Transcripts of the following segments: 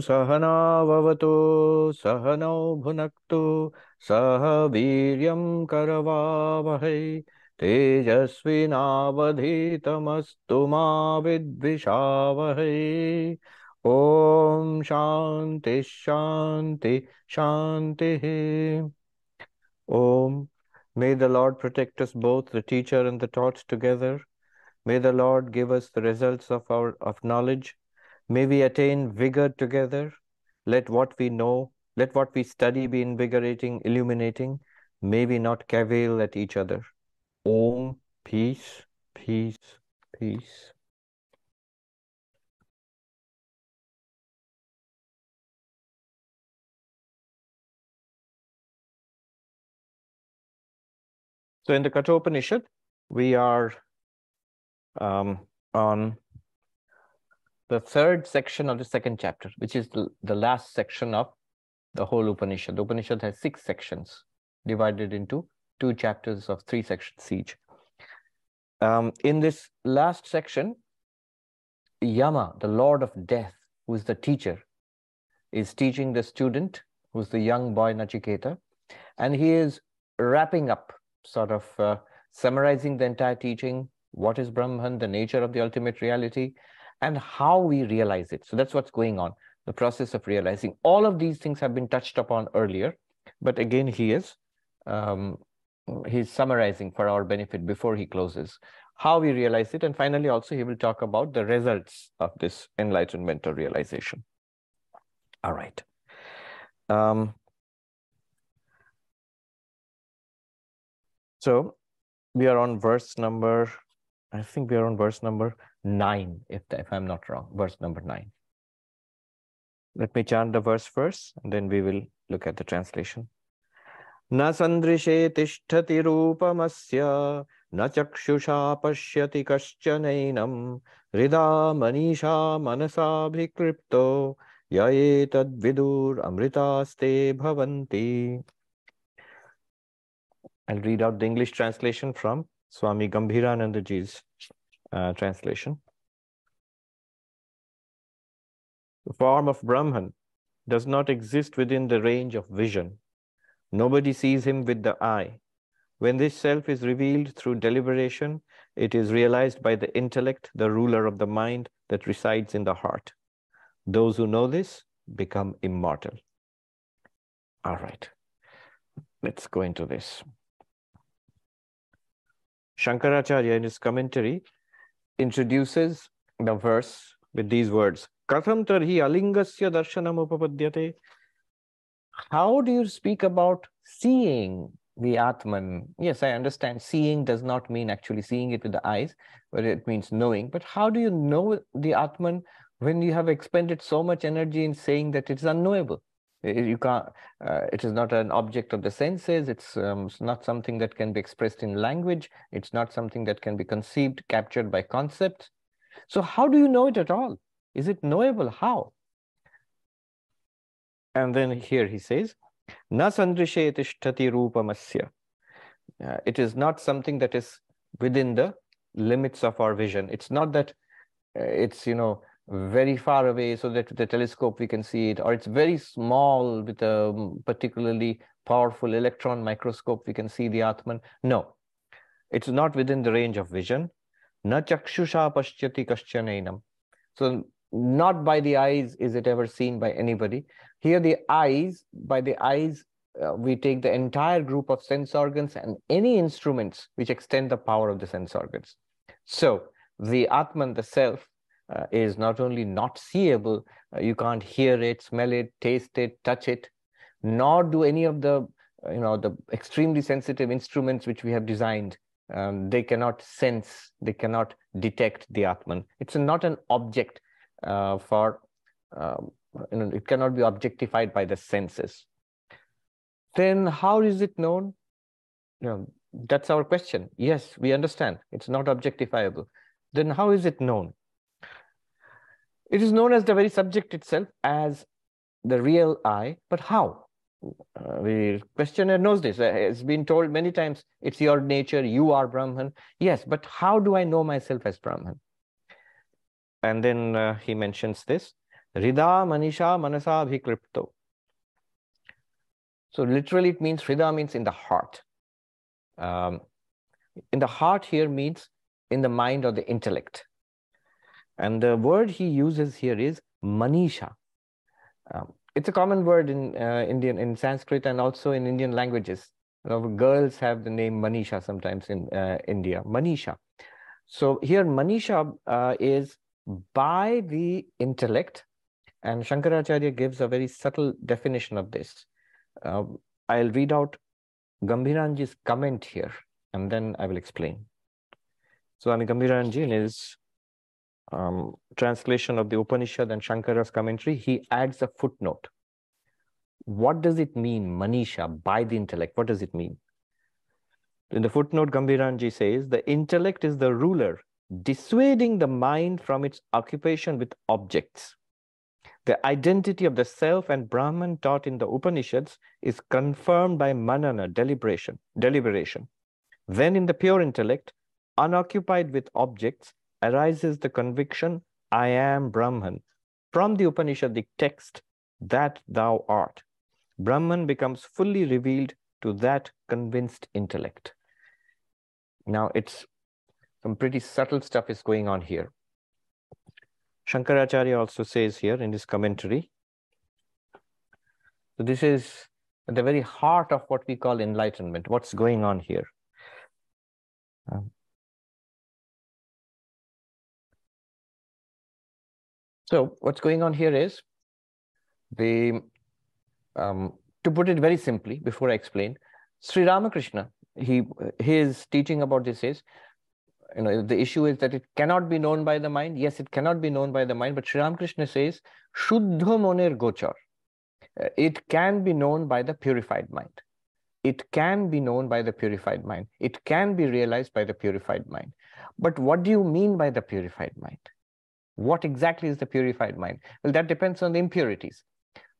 सहनाववतु सहनौ भुनक्तु, सह वीर करवावहै तेजस्विनावधीतमस्तु मा विद्विषावहै। ॐ शाति शान्ति, शान्तिः। ॐ may the lord protect both the teacher and the taught together may the lord give us the results of our of knowledge May we attain vigor together. Let what we know, let what we study be invigorating, illuminating. May we not cavil at each other. Om, peace, peace, peace. So in the Kathopanishad, we are um, on the third section of the second chapter, which is the, the last section of the whole Upanishad. The Upanishad has six sections divided into two chapters of three sections each. Um, in this last section, Yama, the Lord of Death, who is the teacher, is teaching the student, who's the young boy Nachiketa, and he is wrapping up, sort of uh, summarizing the entire teaching, what is Brahman, the nature of the ultimate reality, and how we realize it. So that's what's going on, the process of realizing. All of these things have been touched upon earlier, but again, he is um, he's summarizing for our benefit before he closes how we realize it, and finally, also he will talk about the results of this enlightenment or realization. All right. Um, so we are on verse number I think we are on verse number nine, if, if I'm not wrong, verse number nine. Let me chant the verse first, and then we will look at the translation. न सन्दृशे तिष्ठति रूपमस्य न चक्षुषा पश्यति कश्चनैनं हृदा मनीषा मनसाभिक्लिप्तो य एतद्विदुरमृतास्ते भवन्ति I'll read out the English translation from Swami Gambhiranandaji's uh, translation. The form of Brahman does not exist within the range of vision. Nobody sees him with the eye. When this self is revealed through deliberation, it is realized by the intellect, the ruler of the mind that resides in the heart. Those who know this become immortal. All right, let's go into this. Shankaracharya in his commentary introduces the verse with these words Katham tarhi alingasya darshanam upapadyate. How do you speak about seeing the Atman? Yes, I understand seeing does not mean actually seeing it with the eyes, but it means knowing. But how do you know the Atman when you have expended so much energy in saying that it's unknowable? You can't uh, it is not an object of the senses. It's, um, it's not something that can be expressed in language. It's not something that can be conceived captured by concept. So how do you know it at all? Is it knowable? How? And then here he says na rupamasya uh, it is not something that is within the limits of our vision. It's not that uh, it's you know very far away so that with the telescope we can see it, or it's very small with a particularly powerful electron microscope we can see the Atman. No, it's not within the range of vision. Na chakshusha paschati kaschanainam. So not by the eyes is it ever seen by anybody. Here the eyes, by the eyes, uh, we take the entire group of sense organs and any instruments which extend the power of the sense organs. So the Atman, the self, uh, is not only not seeable, uh, you can't hear it, smell it, taste it, touch it, nor do any of the uh, you know the extremely sensitive instruments which we have designed. Um, they cannot sense, they cannot detect the Atman. It's not an object uh, for um, you know it cannot be objectified by the senses. Then how is it known? You know, that's our question. Yes, we understand it's not objectifiable. Then how is it known? It is known as the very subject itself as the real I, but how? Uh, the questioner knows this. Uh, it's been told many times, it's your nature, you are Brahman. Yes, but how do I know myself as Brahman? And then uh, he mentions this. Rida Manisha Manasa Bhikripto. So literally it means Rida means in the heart. Um, in the heart here means in the mind or the intellect. And the word he uses here is Manisha. Um, it's a common word in uh, Indian, in Sanskrit and also in Indian languages. Girls have the name Manisha sometimes in uh, India, Manisha. So here Manisha uh, is by the intellect, and Shankaracharya gives a very subtle definition of this. Uh, I'll read out Gambhiranji's comment here, and then I will explain. so Swami Gambhiranji in his um, translation of the Upanishad and Shankara's commentary, he adds a footnote. What does it mean, Manisha, by the intellect? What does it mean? In the footnote, Gambhiranji says, the intellect is the ruler, dissuading the mind from its occupation with objects. The identity of the self and Brahman taught in the Upanishads is confirmed by manana, deliberation, deliberation. Then in the pure intellect, unoccupied with objects, arises the conviction, I am Brahman, from the Upanishadic text, that thou art. Brahman becomes fully revealed to that convinced intellect. Now, it's some pretty subtle stuff is going on here. Shankaracharya also says here in his commentary. So this is at the very heart of what we call enlightenment. What's going on here? Um, so what's going on here is the um, to put it very simply before I explain, Sri Ramakrishna, he his teaching about this is you know the issue is that it cannot be known by the mind. Yes it cannot be known by the mind but Sri Ramakrishna says shuddha moner gochar. Uh, it can be known by the purified mind. It can be known by the purified mind. It can be realized by the purified mind. But what do you mean by the purified mind what exactly is the purified mind? Well that depends on the impurities.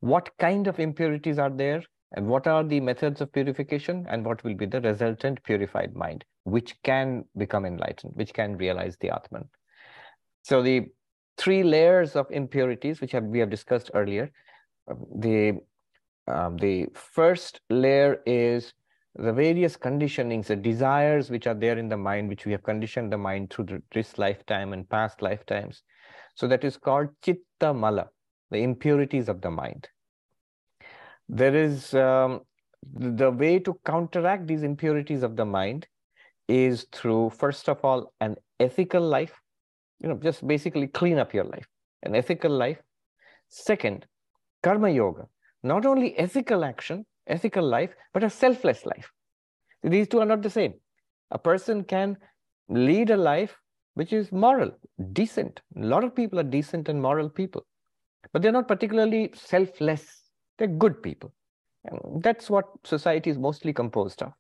What kind of impurities are there and what are the methods of purification and what will be the resultant purified mind which can become enlightened which can realize the atman. So the three layers of impurities which have, we have discussed earlier um, the um, the first layer is the various conditionings the desires which are there in the mind which we have conditioned the mind through this lifetime and past lifetimes so that is called chitta mala the impurities of the mind. There is um, the way to counteract these impurities of the mind is through first of all an ethical life you know just basically clean up your life an ethical life. Second karma yoga not only ethical action ethical life but a selfless life. These two are not the same. A person can lead a life which is moral decent a lot of people are decent and moral people but they're not particularly selfless they're good people. That's what society is mostly composed of.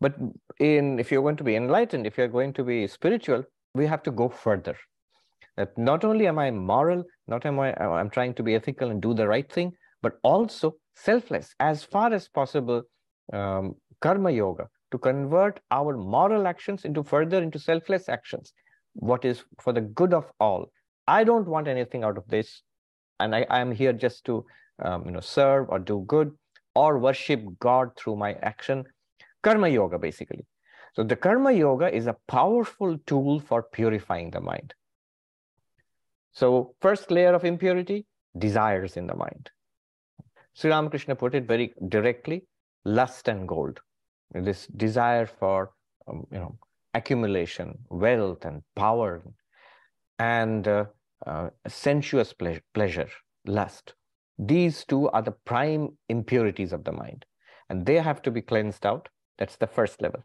But in if you're going to be enlightened, if you're going to be spiritual, we have to go further. That not only am I moral, not am I I'm trying to be ethical and do the right thing, but also selfless as far as possible. Um, karma yoga to convert our moral actions into further into selfless actions. What is for the good of all. I don't want anything out of this, and I am here just to um, you know, serve or do good or worship God through my action. Karma yoga, basically. So the karma yoga is a powerful tool for purifying the mind. So first layer of impurity, desires in the mind. Sri Ramakrishna put it very directly, lust and gold. This desire for, um, you know, accumulation, wealth and power, and uh, uh, sensuous pleasure, pleasure, lust. These two are the prime impurities of the mind, and they have to be cleansed out. That's the first level.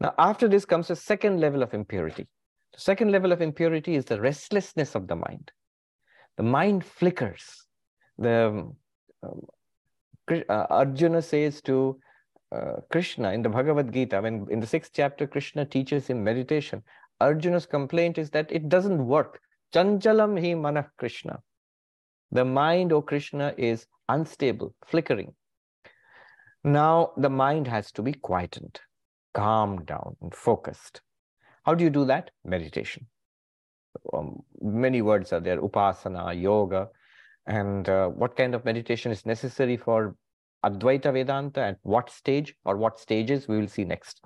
Now, after this comes a second level of impurity. The second level of impurity is the restlessness of the mind. The mind flickers. The um, uh, Arjuna says to uh, Krishna in the Bhagavad Gita, when in the sixth chapter, Krishna teaches him meditation. Arjuna's complaint is that it doesn't work. Chanchalam hi manah Krishna. The mind, O Krishna, is unstable, flickering. Now the mind has to be quietened, calmed down, and focused. How do you do that? Meditation. um, many words are there, upasana, yoga, and uh, what kind of meditation is necessary for Advaita Vedanta at what stage or what stages we will see next.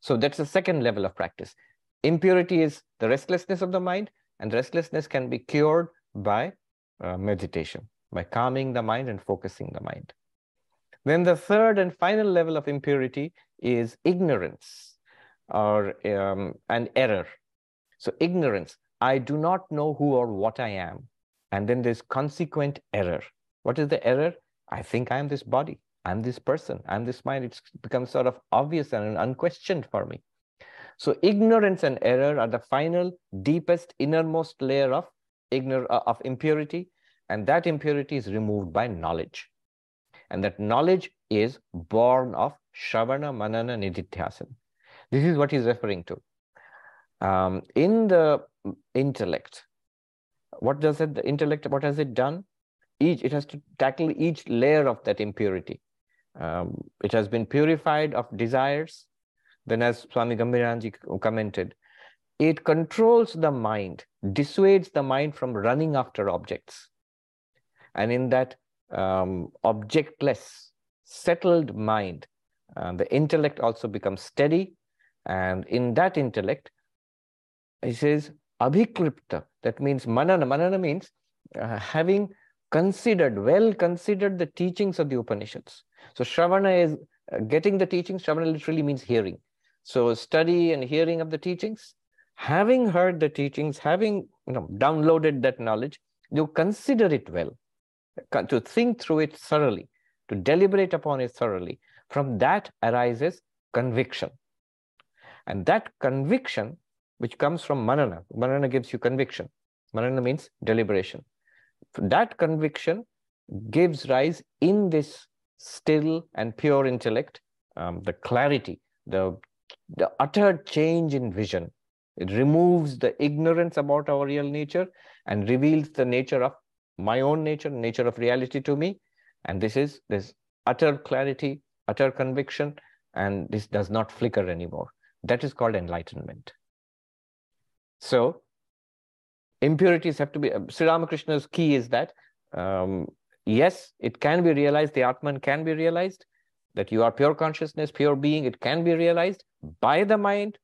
So that's the second level of practice. Impurity is the restlessness of the mind, and restlessness can be cured by uh, meditation, by calming the mind and focusing the mind. Then the third and final level of impurity is ignorance or um, an error. So ignorance, I do not know who or what I am. And then there's consequent error. What is the error? I think I am this body. I'm this person. I'm this mind. It's become sort of obvious and unquestioned for me. So ignorance and error are the final, deepest, innermost layer of ignor uh, of impurity, and that impurity is removed by knowledge. And that knowledge is born of Shravana, Manana, Nididhyasana. This is what he's referring to. Um, in the intellect, what does it, the intellect, what has it done? Each, it has to tackle each layer of that impurity. Um, it has been purified of desires. Then as Swami Gambhiranji commented, it controls the mind, dissuades the mind from running after objects. And in that um, objectless, settled mind, uh, the intellect also becomes steady. And in that intellect, he says, abhiklipta, that means manana. Manana means uh, having considered, well considered the teachings of the Upanishads. So Shravana is uh, getting the teachings. Shravana literally means hearing. So study and hearing of the teachings, having heard the teachings, having you know, downloaded that knowledge, you consider it well, to think through it thoroughly, to deliberate upon it thoroughly. From that arises conviction. And that conviction, which comes from manana, manana gives you conviction. Manana means deliberation. That conviction gives rise in this still and pure intellect, um, the clarity, the, the utter change in vision. It removes the ignorance about our real nature and reveals the nature of my own nature, nature of reality to me. And this is this utter clarity, utter conviction, and this does not flicker anymore. That is called enlightenment. So impurities have to be, Sri Ramakrishna's key is that um, yes, it can be realized, the Atman can be realized, that you are pure consciousness, pure being, it can be realized by the mind.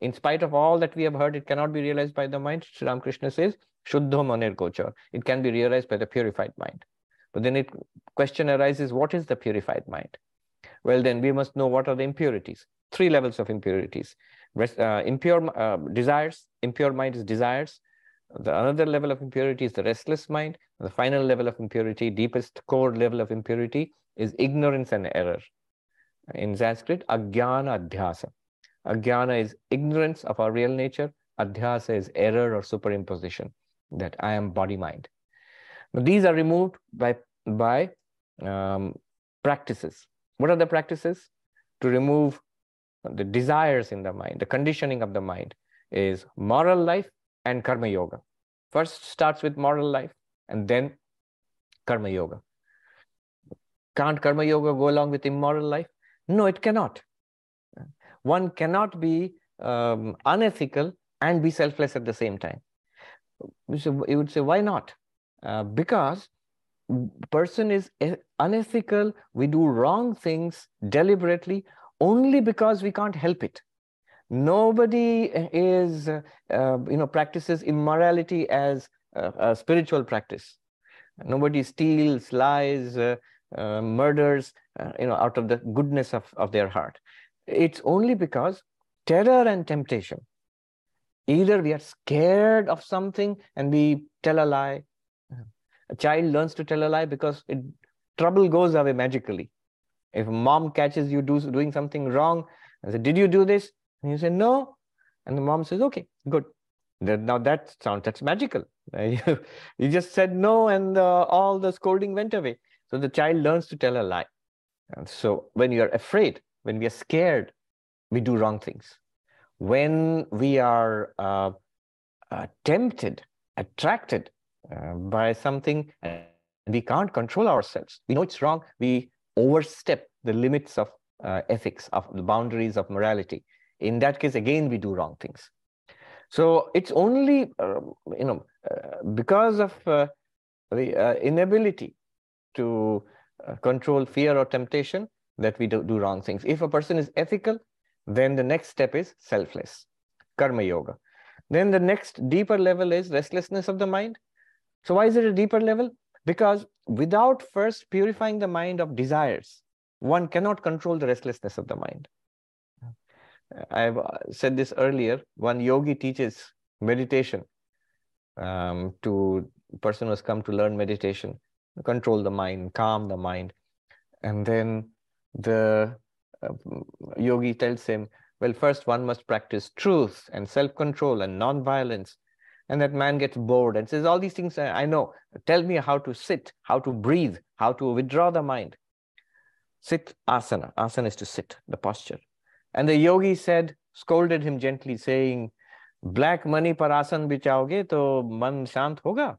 In spite of all that we have heard, it cannot be realized by the mind. Sri Ramakrishna says, Shuddho Manir Gochar. It can be realized by the purified mind. But then it question arises, what is the purified mind? Well, then we must know what are the impurities. Three levels of impurities. Uh, impure uh, desires, impure mind is desires. The another level of impurity is the restless mind. The final level of impurity, deepest core level of impurity, is ignorance and error. In Sanskrit, agyana adhyasa. Agyana is ignorance of our real nature. Adhyasa is error or superimposition, that I am body mind. Now, these are removed by, by um, practices. What are the practices? To remove the desires in the mind, the conditioning of the mind is moral life and karma yoga. First starts with moral life and then karma yoga. Can't karma yoga go along with immoral life? No, it cannot. One cannot be um, unethical and be selfless at the same time. You would say, why not? Uh, because person is unethical, we do wrong things deliberately only because we can't help it nobody is uh, you know practices immorality as a, spiritual practice. Nobody steals lies uh, uh, murders uh, you know out of the goodness of, of their heart. It's only because terror and temptation either we are scared of something and we tell a lie a child learns to tell a lie because it, trouble goes away magically. If mom catches you do, doing something wrong and say did you do this and you say, no. And the mom says, okay, good. Now that sounds, that's magical. you just said no and uh, all the scolding went away. So the child learns to tell a lie. And so when you're afraid, when we are scared, we do wrong things. When we are uh, uh, tempted, attracted uh, by something, we can't control ourselves, we know it's wrong, we overstep the limits of uh, ethics, of the boundaries of morality. In that case, again, we do wrong things. So it's only, uh, you know, uh, because of uh, the uh, inability to uh, control fear or temptation that we do, do wrong things. If a person is ethical, then the next step is selfless, karma yoga. Then the next deeper level is restlessness of the mind. So why is it a deeper level? Because without first purifying the mind of desires, one cannot control the restlessness of the mind. I've uh, said this earlier. One yogi teaches meditation um, to person who has come to learn meditation, control the mind, calm the mind, and then the uh, yogi tells him, well, first one must practice truth and self-control and non-violence. And that man gets bored and says, all these things I know. Tell me how to sit, how to breathe, how to withdraw the mind. Sit asana. Asana is to sit, the posture. And the yogi said, scolded him gently, saying, Black money par asan bichaoge, to man shant hoga.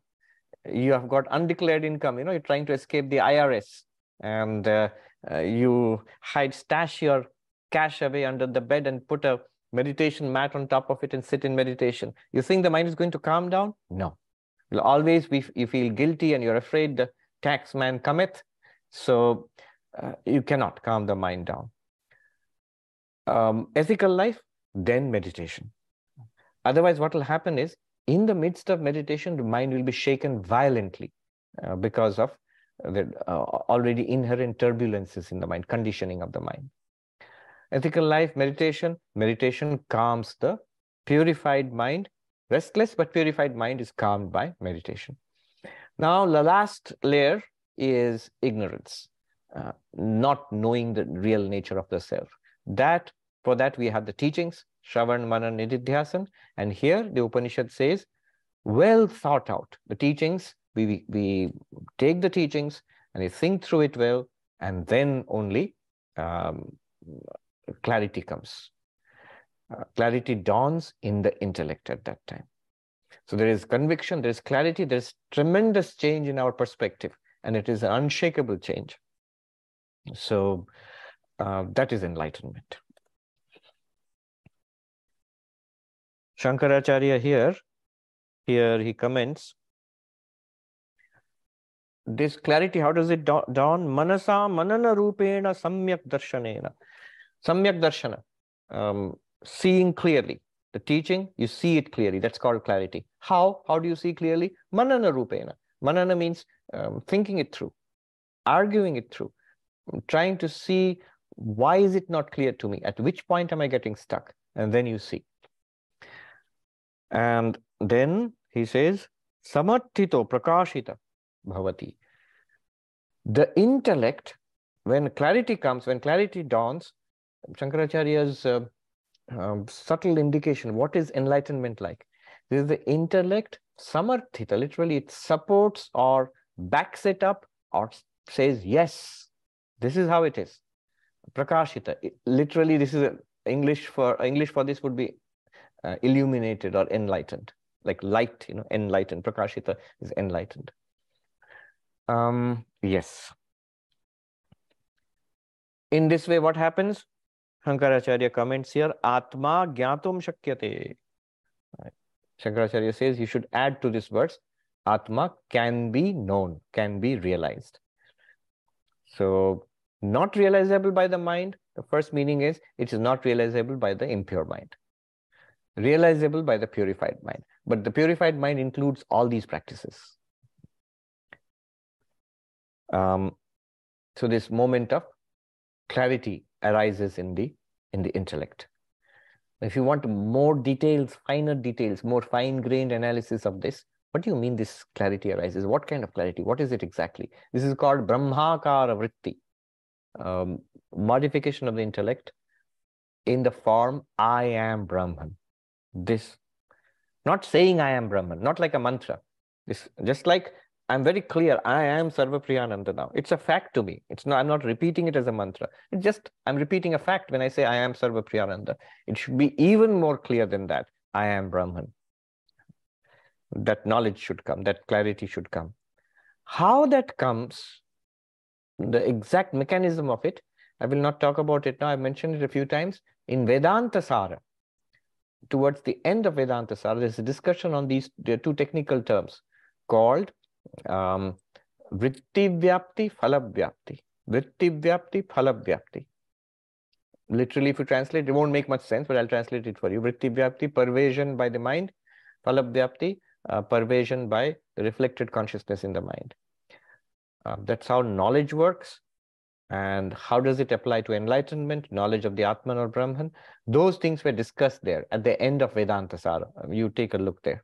You have got undeclared income, you know, you're trying to escape the IRS. And uh, uh, you hide, stash your cash away under the bed and put a meditation mat on top of it and sit in meditation. You think the mind is going to calm down? No. You'll always be, you feel guilty and you're afraid the tax man cometh. So uh, you cannot calm the mind down um, ethical life, then meditation. Otherwise, what will happen is in the midst of meditation, the mind will be shaken violently uh, because of the uh, already inherent turbulences in the mind, conditioning of the mind. Ethical life, meditation, meditation calms the purified mind. Restless but purified mind is calmed by meditation. Now, the last layer is ignorance, uh, not knowing the real nature of the self. That for that, we have the teachings, Shravan, Manan, Nididhyasan. And here the Upanishad says, well thought out. The teachings, we, we take the teachings and we think through it well, and then only um, clarity comes. Uh, clarity dawns in the intellect at that time. So there is conviction, there is clarity, there is tremendous change in our perspective, and it is an unshakable change. So uh, that is enlightenment. Shankaracharya here, here he comments, this clarity, how does it dawn? Manasa manana rupena samyak darshanena. Samyak darshana, um, seeing clearly. The teaching, you see it clearly. That's called clarity. How? How do you see clearly? Manana rupena. Manana means um, thinking it through, arguing it through, trying to see why is it not clear to me? At which point am I getting stuck? And then you see. And then he says, Samarthito prakashita bhavati. The intellect, when clarity comes, when clarity dawns, Shankaracharya's uh, uh, subtle indication, what is enlightenment like? This is the intellect, samarthita, literally it supports or backs it up or says, yes, this is how it is. Prakashita, literally this is a, English for English for this would be uh, illuminated or enlightened, like light, you know, enlightened. Prakashita is enlightened. Um, yes. In this way, what happens? Shankaracharya comments here, Atma Gyatum Shakyate. Right. Shankaracharya says you should add to this verse, Atma can be known, can be realized. So, not realizable by the mind, the first meaning is it is not realizable by the impure mind realizable by the purified mind. But the purified mind includes all these practices. Um, so this moment of clarity arises in the in the intellect. If you want more details, finer details, more fine-grained analysis of this, what do you mean this clarity arises? What kind of clarity? What is it exactly? This is called Brahmakara Vritti, um, modification of the intellect in the form I am Brahman this. Not saying I am Brahman, not like a mantra. This just like I'm very clear, I am Sarva Priyananda now. It's a fact to me. It's not, I'm not repeating it as a mantra. It's just, I'm repeating a fact when I say I am Sarva Priyananda. It should be even more clear than that. I am Brahman. That knowledge should come, that clarity should come. How that comes, the exact mechanism of it, I will not talk about it now. I mentioned it a few times in Vedanta Sara. Towards the end of Vedanta Sara, there's a discussion on these two technical terms called um, Vritti Vyapti, Phala Vyapti. Vritti Vyapti, Phala Vyapti. Literally, if you translate, it won't make much sense, but I'll translate it for you. Vritti Vyapti, pervasion by the mind. Phala Vyapti, uh, pervasion by the reflected consciousness in the mind. Uh, that's how knowledge works. And how does it apply to enlightenment, knowledge of the Atman or Brahman? Those things were discussed there at the end of Vedanta Sara. You take a look there.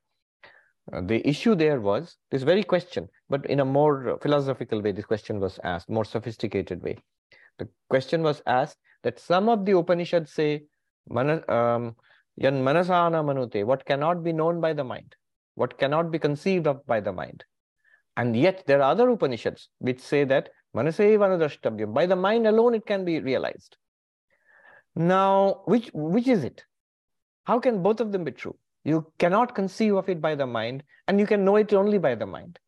Uh, the issue there was this very question, but in a more philosophical way, this question was asked, more sophisticated way. The question was asked that some of the Upanishads say, um, yan manasana manute, what cannot be known by the mind, what cannot be conceived of by the mind. And yet there are other Upanishads which say that manasevanadashtabhyam, by the mind alone it can be realized. Now, which, which is it? How can both of them be true? You cannot conceive of it by the mind, and you can know it only by the mind.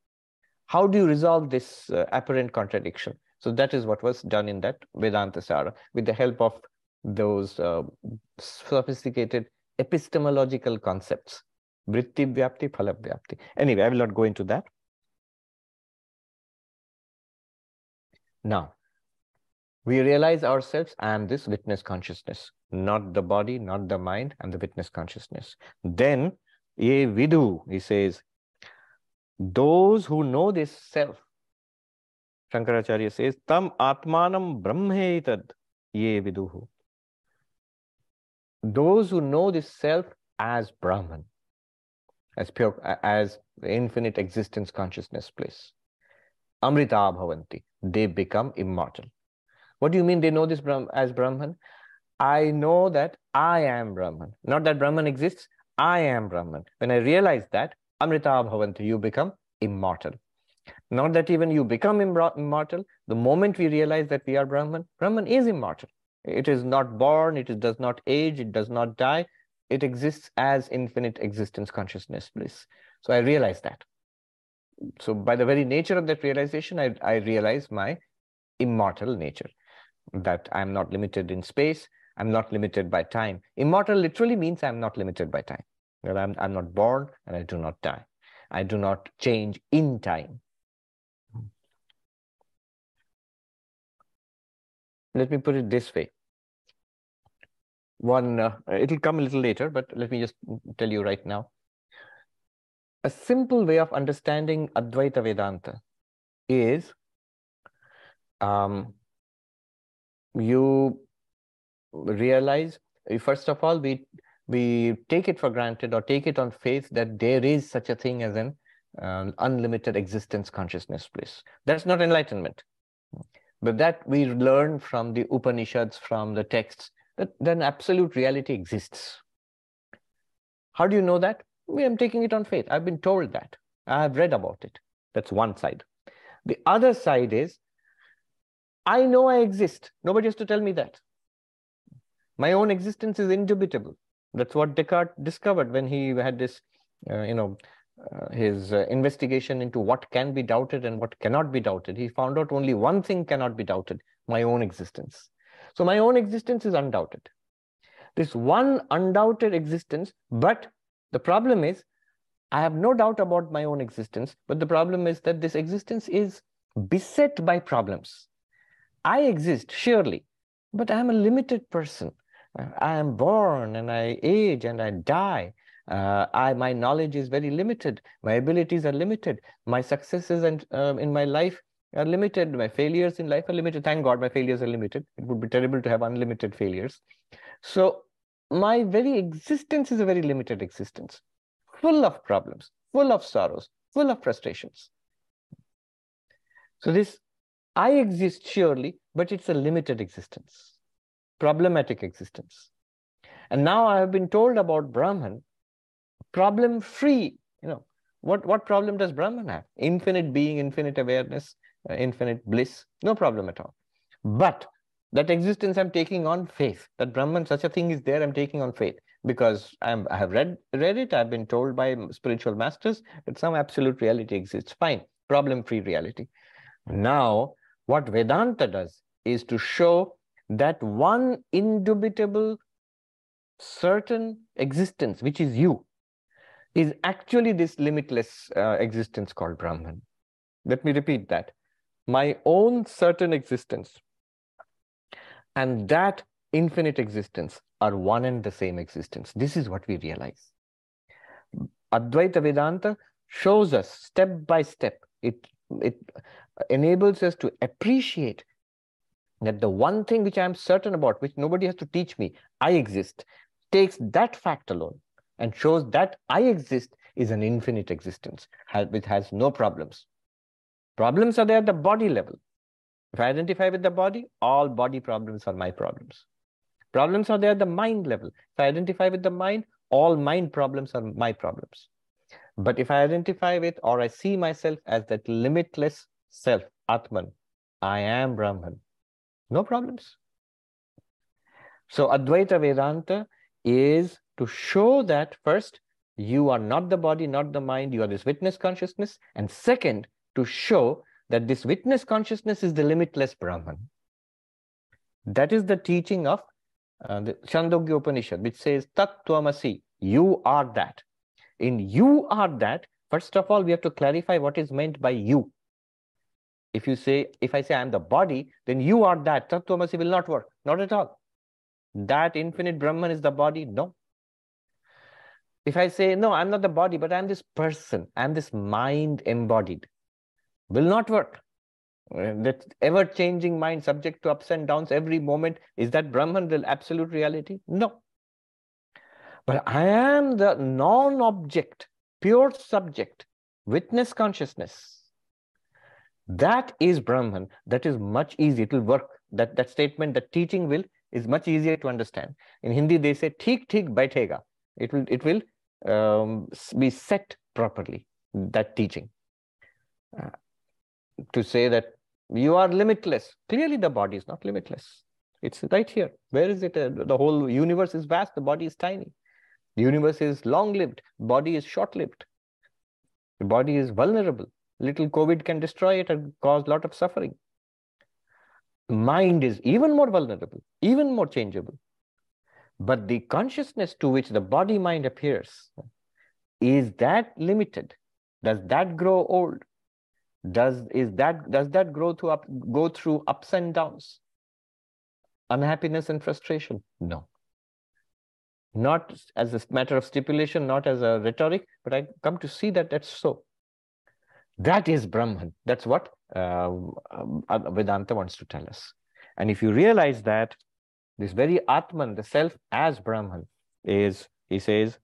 How do you resolve this uh, apparent contradiction? So that is what was done in that Vedanta Sara with the help of those uh, sophisticated epistemological concepts. Vritti Vyapti, Phala Vyapti. Anyway, I will not go into that. Now, we realize ourselves, I am this witness consciousness, not the body, not the mind, and the witness consciousness. Then, ye vidu, he says, those who know this self, Shankaracharya says, tam atmanam brahmetad ye viduhu. Those who know this self as Brahman, as pure, as infinite existence consciousness place. Amrita bhavanti, they become immortal. What do you mean they know this as Brahman? I know that I am Brahman. Not that Brahman exists, I am Brahman. When I realize that, Amrita Bhavanti, you become immortal. Not that even you become immortal, the moment we realize that we are Brahman, Brahman is immortal. It is not born, it does not age, it does not die. It exists as infinite existence consciousness bliss. So I realize that. So by the very nature of that realization, I, I realize my immortal nature that I'm not limited in space, I'm not limited by time. Immortal literally means I'm not limited by time. That I'm, I'm not born and I do not die. I do not change in time. Let me put it this way. One, uh, it'll come a little later, but let me just tell you right now. A simple way of understanding Advaita Vedanta is um, you realize first of all we we take it for granted or take it on faith that there is such a thing as an um, unlimited existence consciousness bliss. That's not enlightenment. But that we learn from the upanishads from the texts that then absolute reality exists. How do you know that i am taking it on faith i've been told that i have read about it that's one side the other side is I know I exist. Nobody has to tell me that. My own existence is indubitable. That's what Descartes discovered when he had this, uh, you know, uh, his uh, investigation into what can be doubted and what cannot be doubted. He found out only one thing cannot be doubted my own existence. So, my own existence is undoubted. This one undoubted existence, but the problem is, I have no doubt about my own existence, but the problem is that this existence is beset by problems. I exist, surely, but I'm a limited person. I am born and I age and I die. Uh, I, my knowledge is very limited. My abilities are limited. My successes and um, in my life are limited. My failures in life are limited. Thank God my failures are limited. It would be terrible to have unlimited failures. So my very existence is a very limited existence, full of problems, full of sorrows, full of frustrations. So this I exist surely, but it's a limited existence, problematic existence. And now I have been told about Brahman, problem free. You know, what, what problem does Brahman have? Infinite being, infinite awareness, uh, infinite bliss, no problem at all. But that existence I'm taking on faith, that Brahman, such a thing is there, I'm taking on faith because I'm, I have read, read it, I've been told by spiritual masters that some absolute reality exists. Fine, problem free reality. Now, what Vedanta does is to show that one indubitable certain existence, which is you, is actually this limitless uh, existence called Brahman. Let me repeat that. My own certain existence and that infinite existence are one and the same existence. This is what we realize. Advaita Vedanta shows us step by step. It, it enables us to appreciate that the one thing which I am certain about, which nobody has to teach me, I exist, takes that fact alone and shows that I exist is an infinite existence, which has no problems. Problems are there at the body level. If I identify with the body, all body problems are my problems. Problems are there at the mind level. If I identify with the mind, all mind problems are my problems. But if I identify with or I see myself as that limitless self, Atman, I am Brahman, no problems. So Advaita Vedanta is to show that first, you are not the body, not the mind, you are this witness consciousness. And second, to show that this witness consciousness is the limitless Brahman. That is the teaching of uh, the Chandogya Upanishad, which says, Tat Tvamasi, you are that. In you are that, first of all, we have to clarify what is meant by you. If you say, if I say I'm the body, then you are that. Tat Tvamasi will not work. Not at all. That infinite Brahman is the body. No. If I say, no, I'm not the body, but I'm this person, I'm this mind embodied, will not work. Uh, that ever changing mind, subject to ups and downs every moment, is that Brahman the absolute reality? No. But I am the non object, pure subject, witness consciousness. That is Brahman. That is much easier. It will work. That, that statement, that teaching will, is much easier to understand. In Hindi, they say, "Thik thik baithega." It will, it will um, be set properly, that teaching. Uh, to say that you are limitless. Clearly, the body is not limitless. It's right here. Where is it? Uh, the whole universe is vast, the body is tiny. The universe is long lived, body is short lived. The body is vulnerable. Little COVID can destroy it and cause a lot of suffering. Mind is even more vulnerable, even more changeable. But the consciousness to which the body mind appears, is that limited? Does that grow old? Does is that does that grow to up go through ups and downs? Unhappiness and frustration? No. Not as a matter of stipulation, not as a rhetoric, but I come to see that that's so. That is Brahman. That's what uh, Vedanta wants to tell us. And if you realize that, this very Atman, the self as Brahman, is, he says,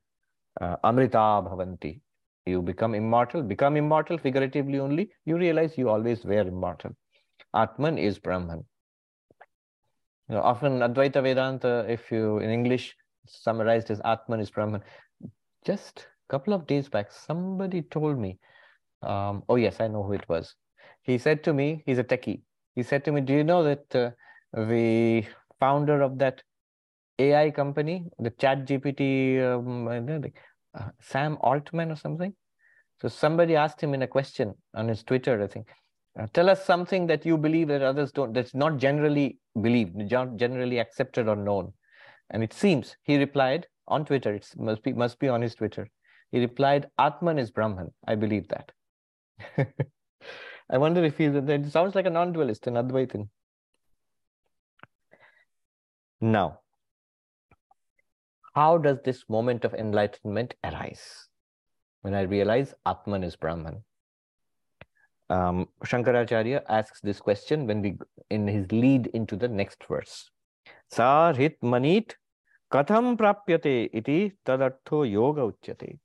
uh, Amrita Bhavanti. You become immortal, become immortal figuratively only, you realize you always were immortal. Atman is Brahman. You know, often Advaita Vedanta, if you in English summarized as Atman is Brahman. Just a couple of days back, somebody told me, um, oh yes, I know who it was. He said to me, he's a techie. He said to me, do you know that uh, the founder of that AI company, the Chat GPT, um, Sam Altman or something? So somebody asked him in a question on his Twitter, I think, uh, tell us something that you believe that others don't, that's not generally believed, generally accepted or known. And it seems he replied on Twitter, it must be, must be on his Twitter. He replied, Atman is Brahman. I believe that. I wonder if he's, it sounds like a non-dualist, an Advaitin. Now, how does this moment of enlightenment arise? When I realize Atman is Brahman. Um, Shankaracharya asks this question when we in his lead into the next verse. Sarhit manit katham prapyate iti tadartho yoga uchyate.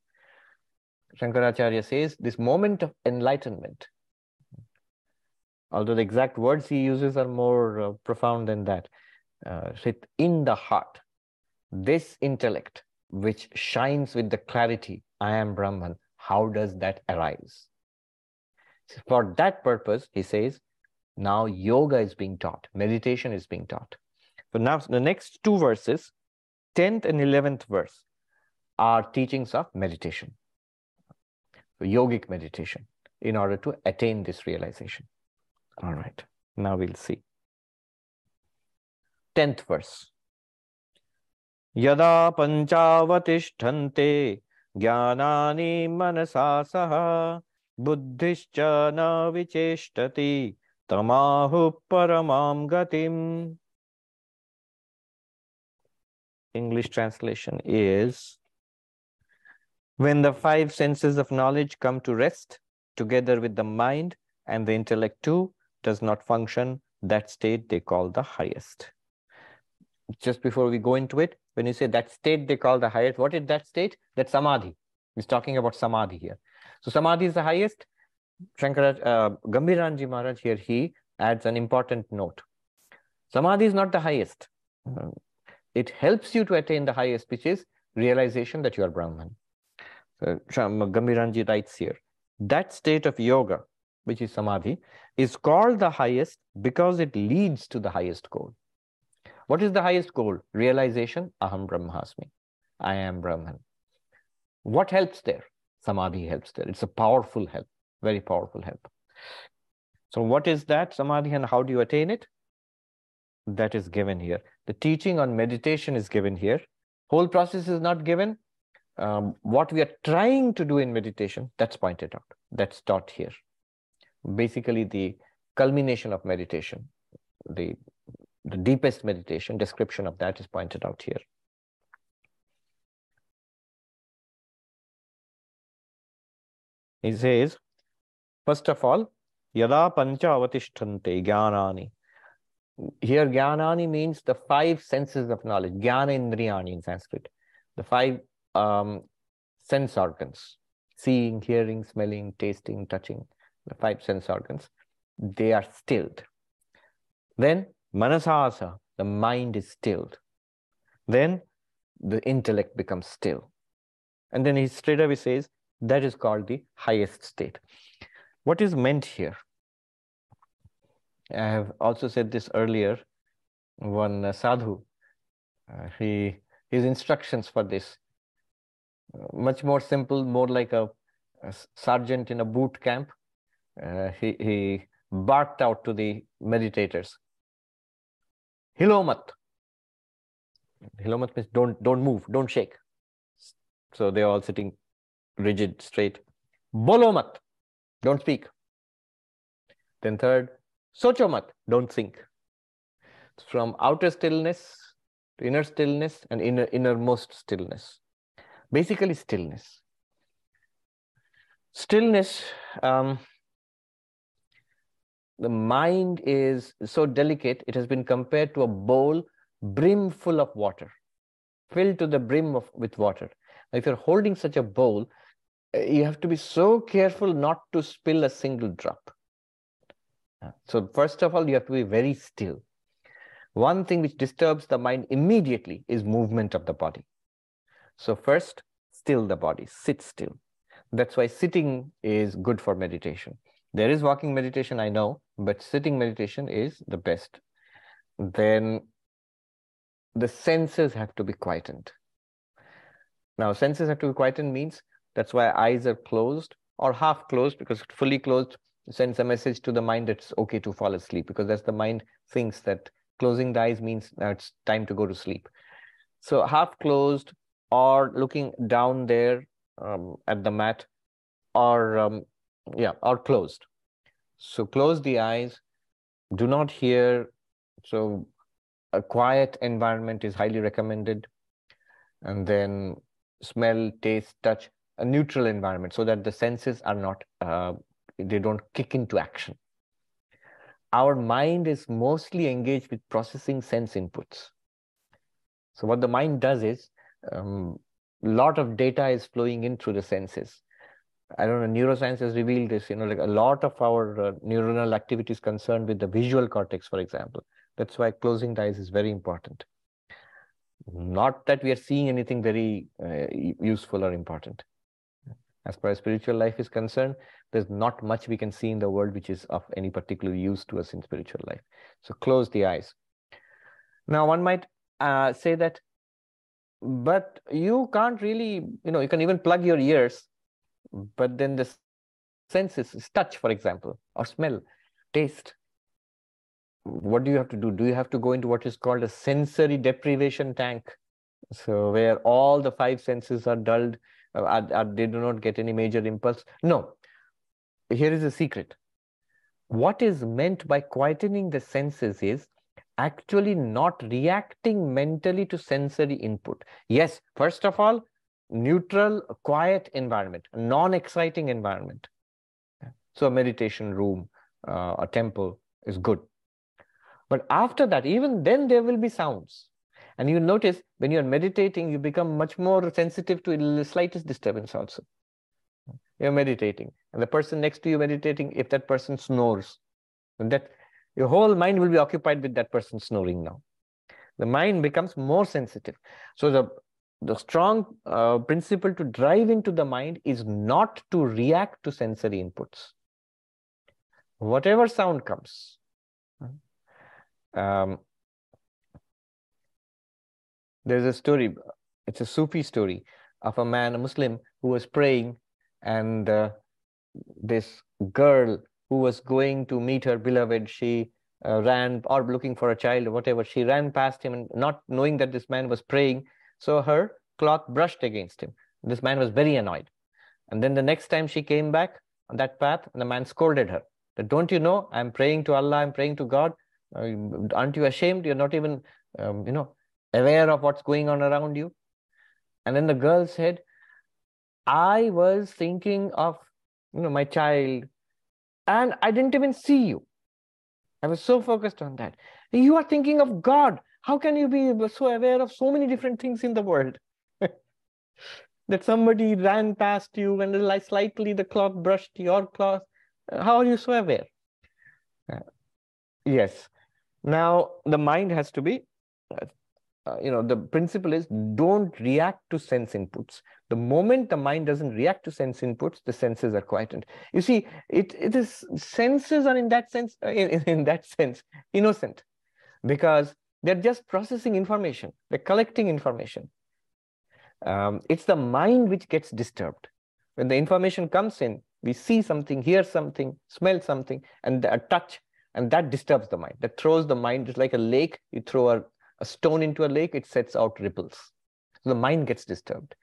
Shankaracharya says this moment of enlightenment, although the exact words he uses are more uh, profound than that, uh, sit in the heart. This intellect, which shines with the clarity, I am Brahman, how does that arise? For that purpose, he says, now yoga is being taught, meditation is being taught. So now the next two verses, 10th and 11th verse, are teachings of meditation, yogic meditation, in order to attain this realization. All right, now we'll see. 10th verse. यदा पञ्चावतिष्ठन्ते ज्ञानानि मनसा सह बुद्धिश्च न विचेष्टति तमाहुः परमां गतिम् English translation is when the five senses of knowledge come to rest together with the mind and the intellect too does not function, that state they call the highest. Just before we go into it, when you say that state they call the highest, what is that state? That samadhi. He's talking about samadhi here. So samadhi is the highest. Shankara, uh, Gambhiranji Maharaj here, he adds an important note. Samadhi is not the highest. Uh, it helps you to attain the highest, which is realization that you are Brahman. So Gambhiranji writes here, that state of yoga, which is samadhi, is called the highest because it leads to the highest goal. What is the highest goal? Realization, aham brahmasmi. I am Brahman. What helps there? Samadhi helps there. It's a powerful help, very powerful help. So what is that samadhi and how do you attain it? That is given here. The teaching on meditation is given here. Whole process is not given. Um, what we are trying to do in meditation, that's pointed out. That's taught here. Basically, the culmination of meditation, the, the deepest meditation, description of that is pointed out here. He says, first of all, yada pancha avatishtante jnanani. Here, jnanani means the five senses of knowledge, jnana indriyani in Sanskrit. The five um, sense organs, seeing, hearing, smelling, tasting, touching, the five sense organs, they are stilled. Then manasa saha, the mind is stilled. Then the intellect becomes still. And then he straight away says, that is called the highest state. What is meant here? I have also said this earlier. One uh, sadhu, uh, he his instructions for this uh, much more simple, more like a, a sergeant in a boot camp. Uh, he he barked out to the meditators. Hilomat. Hilomat means don't don't move, don't shake. So they're all sitting rigid, straight. Bolomat, don't speak. Then third, sochomat, don't think. From outer stillness to inner stillness and inner innermost stillness. Basically, stillness. Stillness, um, the mind is so delicate, it has been compared to a bowl brim full of water, filled to the brim of, with water. If you're holding such a bowl, uh, you have to be so careful not to spill a single drop. Uh, so first of all, you have to be very still. One thing which disturbs the mind immediately is movement of the body. So first, still the body, sit still. That's why sitting is good for meditation. There is walking meditation, I know, but sitting meditation is the best. Then the senses have to be quietened. Now, senses have to be quietened means that's why eyes are closed or half closed because fully closed sends a message to the mind that it's okay to fall asleep because that's the mind thinks that closing the eyes means that it's time to go to sleep. So half closed or looking down there um, at the mat or um, yeah or closed. So close the eyes. Do not hear. So a quiet environment is highly recommended. And then smell, taste, touch a neutral environment so that the senses are not, uh, they don't kick into action. Our mind is mostly engaged with processing sense inputs. So what the mind does is, a um, lot of data is flowing in through the senses. I don't know, neuroscience has revealed this, you know, like a lot of our uh, neuronal activity is concerned with the visual cortex, for example. That's why closing the eyes is very important. Not that we are seeing anything very uh, useful or important. As far as spiritual life is concerned, there's not much we can see in the world which is of any particular use to us in spiritual life. So close the eyes. Now, one might uh, say that, but you can't really, you know, you can even plug your ears, but then the senses, touch, for example, or smell, taste. What do you have to do? Do you have to go into what is called a sensory deprivation tank? So where all the five senses are dulled, uh, are, are, they do not get any major impulse. No, here is a secret. What is meant by quietening the senses is actually not reacting mentally to sensory input. Yes, first of all, neutral, quiet environment, non-exciting environment. So a meditation room, uh, a temple is good. But after that, even then there will be sounds. And you notice when you're meditating, you become much more sensitive to the slightest disturbance also. You're meditating, and the person next to you meditating, if that person snores, and that your whole mind will be occupied with that person snoring now. The mind becomes more sensitive. So the the strong uh, principle to drive into the mind is not to react to sensory inputs. Whatever sound comes. Um, there's a story, it's a Sufi story of a man, a Muslim, who was praying, and uh, this girl who was going to meet her beloved, she uh, ran or looking for a child or whatever, she ran past him and not knowing that this man was praying. So her cloth brushed against him. This man was very annoyed. And then the next time she came back on that path, the man scolded her. That, Don't you know, I'm praying to Allah, I'm praying to God. Uh, aren't you ashamed? You're not even, um, you know, aware of what's going on around you. And then the girl said, I was thinking of, you know, my child, and I didn't even see you. I was so focused on that. You are thinking of God. How can you be so aware of so many different things in the world? that somebody ran past you and slightly the cloth brushed your cloth. How are you so aware? Uh, yes. Now the mind has to be uh, uh, you know, the principle is don't react to sense inputs. The moment the mind doesn't react to sense inputs, the senses are quietened. You see, it, it is senses are in that sense, uh, in, in that sense, innocent because they're just processing information. They're collecting information. Um, it's the mind which gets disturbed. When the information comes in, we see something, hear something, smell something, and a touch, and that disturbs the mind. That throws the mind. It's like a lake. You throw a a stone into a lake, it sets out ripples. So the mind gets disturbed.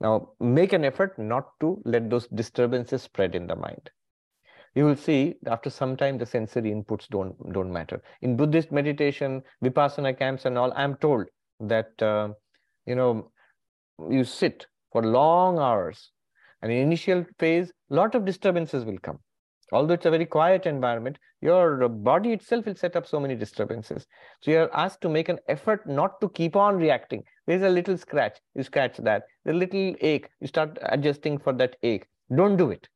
Now, make an effort not to let those disturbances spread in the mind. You will see after some time the sensory inputs don't don't matter. In Buddhist meditation, vipassana camps, and all, I'm told that uh, you know you sit for long hours, and in initial phase, lot of disturbances will come although it's a very quiet environment, your body itself will set up so many disturbances. So you're asked to make an effort not to keep on reacting. There's a little scratch, you scratch that. The little ache, you start adjusting for that ache. Don't do it.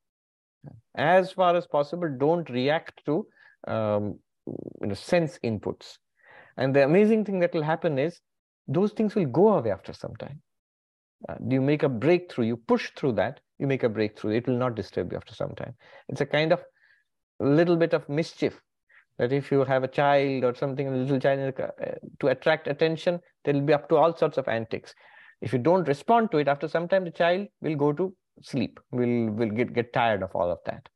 As far as possible, don't react to um, you know, sense inputs. And the amazing thing that will happen is those things will go away after some time. Uh, you make a breakthrough, you push through that, you make a breakthrough. It will not disturb you after some time. It's a kind of little bit of mischief that if you have a child or something, a little child, uh, to attract attention, they'll be up to all sorts of antics. If you don't respond to it, after some time, the child will go to sleep, will will get, get tired of all of that.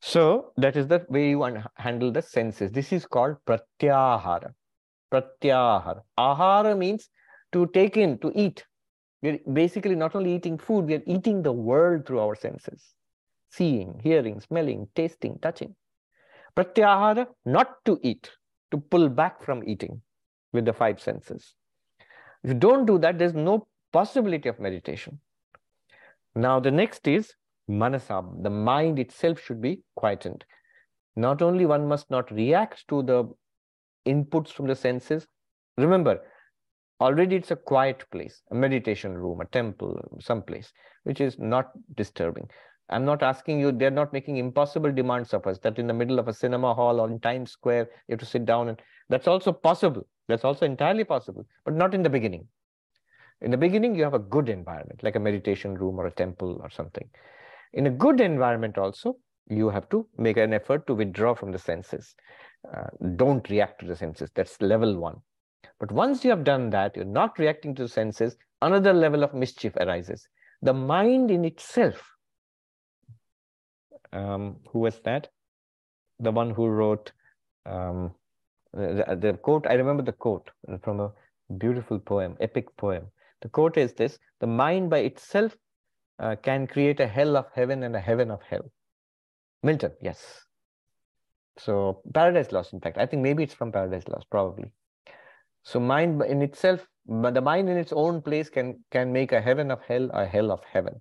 So that is the way you handle the senses. This is called pratyahara. Pratyahara. Ahara means to take in, to eat. We're basically not only eating food, we are eating the world through our senses seeing, hearing, smelling, tasting, touching. Pratyahara, not to eat, to pull back from eating with the five senses. If you don't do that, there's no possibility of meditation. Now, the next is manasam. The mind itself should be quietened. Not only one must not react to the inputs from the senses. Remember, already it's a quiet place, a meditation room, a temple, some place, which is not disturbing. I'm not asking you, they're not making impossible demands of us that in the middle of a cinema hall or in Times Square, you have to sit down and that's also possible. That's also entirely possible, but not in the beginning. In the beginning, you have a good environment, like a meditation room or a temple or something. In a good environment also, you have to make an effort to withdraw from the senses. Uh, don't react to the senses. That's level one. But once you have done that, you're not reacting to the senses, another level of mischief arises. The mind in itself, um, who was that? The one who wrote um, the, the, quote, I remember the quote from a Beautiful poem, epic poem. The quote is this The mind by itself uh, can create a hell of heaven and a heaven of hell. Milton, yes. So, Paradise Lost, in fact, I think maybe it's from Paradise Lost, probably. So, mind in itself, but the mind in its own place can can make a heaven of hell, a hell of heaven.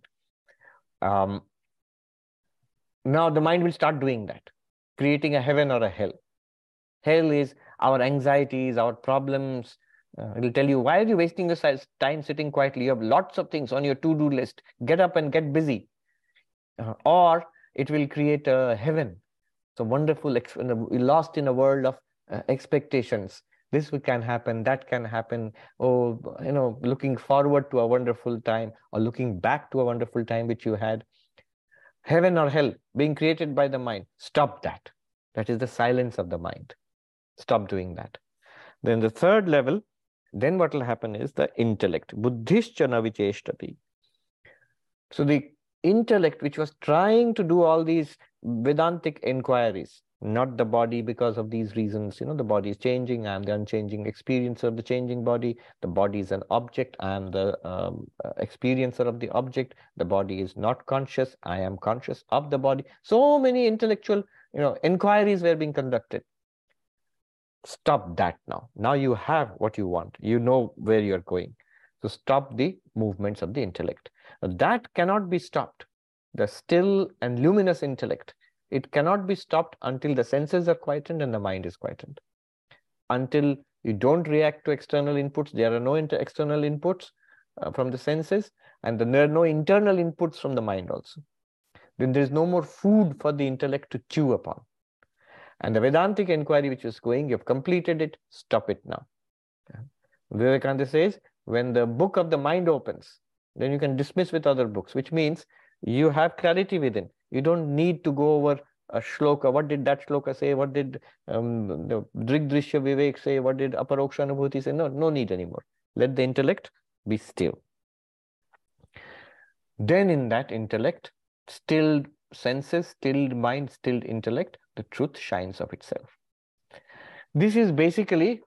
Um, now, the mind will start doing that, creating a heaven or a hell. Hell is our anxieties, our problems, uh, it'll tell you, why are you wasting your time sitting quietly? You have lots of things on your to-do list. Get up and get busy. Uh, or it will create a heaven. So wonderful, lost in a world of uh, expectations. This can happen, that can happen. Oh, you know, looking forward to a wonderful time or looking back to a wonderful time which you had. Heaven or hell being created by the mind. Stop that. That is the silence of the mind. Stop doing that. Then the third level then what will happen is the intellect. Buddhishcha naviceshtati. So the intellect which was trying to do all these Vedantic inquiries, not the body because of these reasons. You know, the body is changing. I am the unchanging experiencer of the changing body. The body is an object. I am the um, uh, experiencer of the object. The body is not conscious. I am conscious of the body. So many intellectual, you know, inquiries were being conducted stop that now. Now you have what you want. You know where you're going. So stop the movements of the intellect. That cannot be stopped. The still and luminous intellect, it cannot be stopped until the senses are quietened and the mind is quietened. Until you don't react to external inputs, there are no external inputs uh, from the senses, and there are no internal inputs from the mind also. Then there is no more food for the intellect to chew upon. And the Vedantic inquiry which is going, you've completed it, stop it now. Vivekananda says, when the book of the mind opens, then you can dismiss with other books, which means you have clarity within. You don't need to go over a shloka. What did that shloka say? What did um, the Drigdrishya Vivek say? What did Aparoksha Anubhuti say? No, no need anymore. Let the intellect be still. Then in that intellect, stilled senses, stilled mind, stilled intellect, the truth shines of itself. This is basically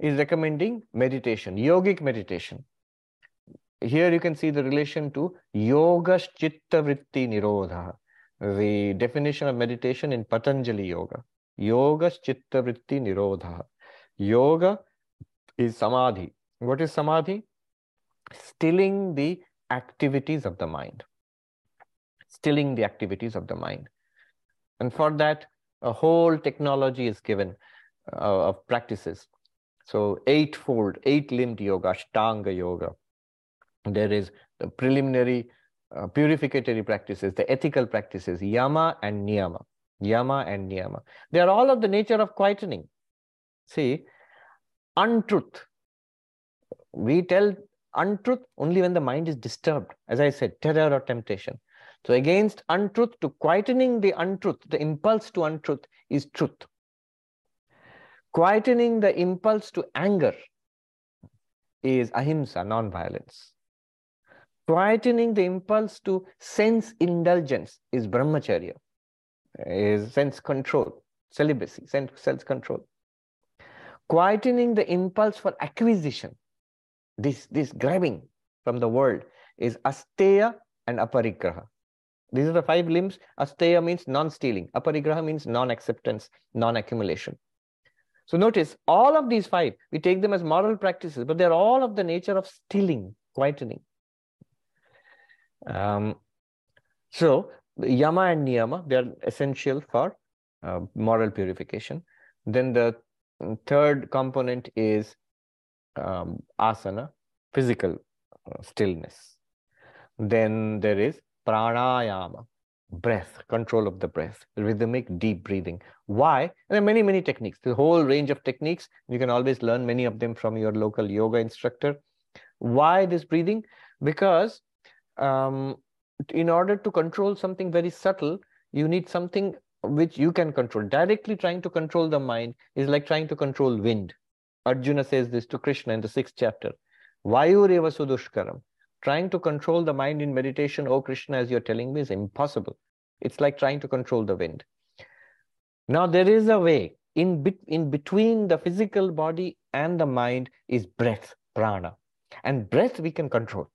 is recommending meditation, yogic meditation. Here you can see the relation to yoga chitta vritti nirodha, the definition of meditation in Patanjali Yoga. Yoga chitta vritti nirodha. Yoga is samadhi. What is samadhi? Stilling the activities of the mind. Stilling the activities of the mind. And for that, a whole technology is given uh, of practices. So eightfold, eight-limbed yoga, Ashtanga yoga. There is the preliminary uh, purificatory practices, the ethical practices, yama and niyama. Yama and niyama. They are all of the nature of quietening. See, untruth. We tell untruth only when the mind is disturbed. As I said, terror or temptation. So against untruth, to quietening the untruth, the impulse to untruth is truth. Quietening the impulse to anger is ahimsa, non-violence. Quietening the impulse to sense indulgence is brahmacharya, is sense control, celibacy, sense self-control. Quietening the impulse for acquisition, this, this grabbing from the world, is asteya and aparigraha. These are the five limbs. Asteya means non-stealing. Aparigraha means non-acceptance, non-accumulation. So notice all of these five, we take them as moral practices, but they're all of the nature of stealing, quietening. Um, so yama and niyama, they're essential for uh, moral purification. Then the third component is um, asana, physical uh, stillness. Then there is pranayama, breath, control of the breath, rhythmic deep breathing. Why? There are many, many techniques, the whole range of techniques. You can always learn many of them from your local yoga instructor. Why this breathing? Because um, in order to control something very subtle, you need something which you can control. Directly trying to control the mind is like trying to control wind. Arjuna says this to Krishna in the sixth chapter. Vayoriva sudushkaram trying to control the mind in meditation, oh Krishna, as you're telling me, is impossible. It's like trying to control the wind. Now, there is a way in, in between the physical body and the mind is breath, prana. And breath we can control.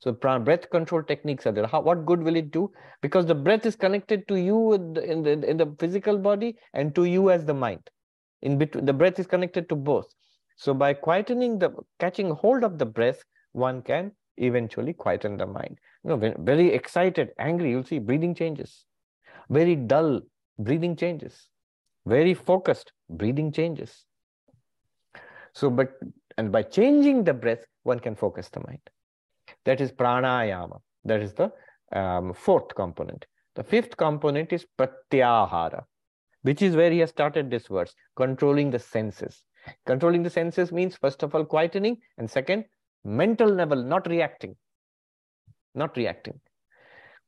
So breath control techniques are there. How, what good will it do? Because the breath is connected to you in the, in the, in the physical body and to you as the mind. In between, the breath is connected to both. So by quietening the, catching hold of the breath, one can eventually quieten the mind. You know, very excited, angry, you'll see breathing changes. Very dull, breathing changes. Very focused, breathing changes. So, but, and by changing the breath, one can focus the mind. That is pranayama. That is the um, fourth component. The fifth component is pratyahara, which is where he has started this verse, controlling the senses. Controlling the senses means, first of all, quietening, and second, mental level, not reacting. Not reacting.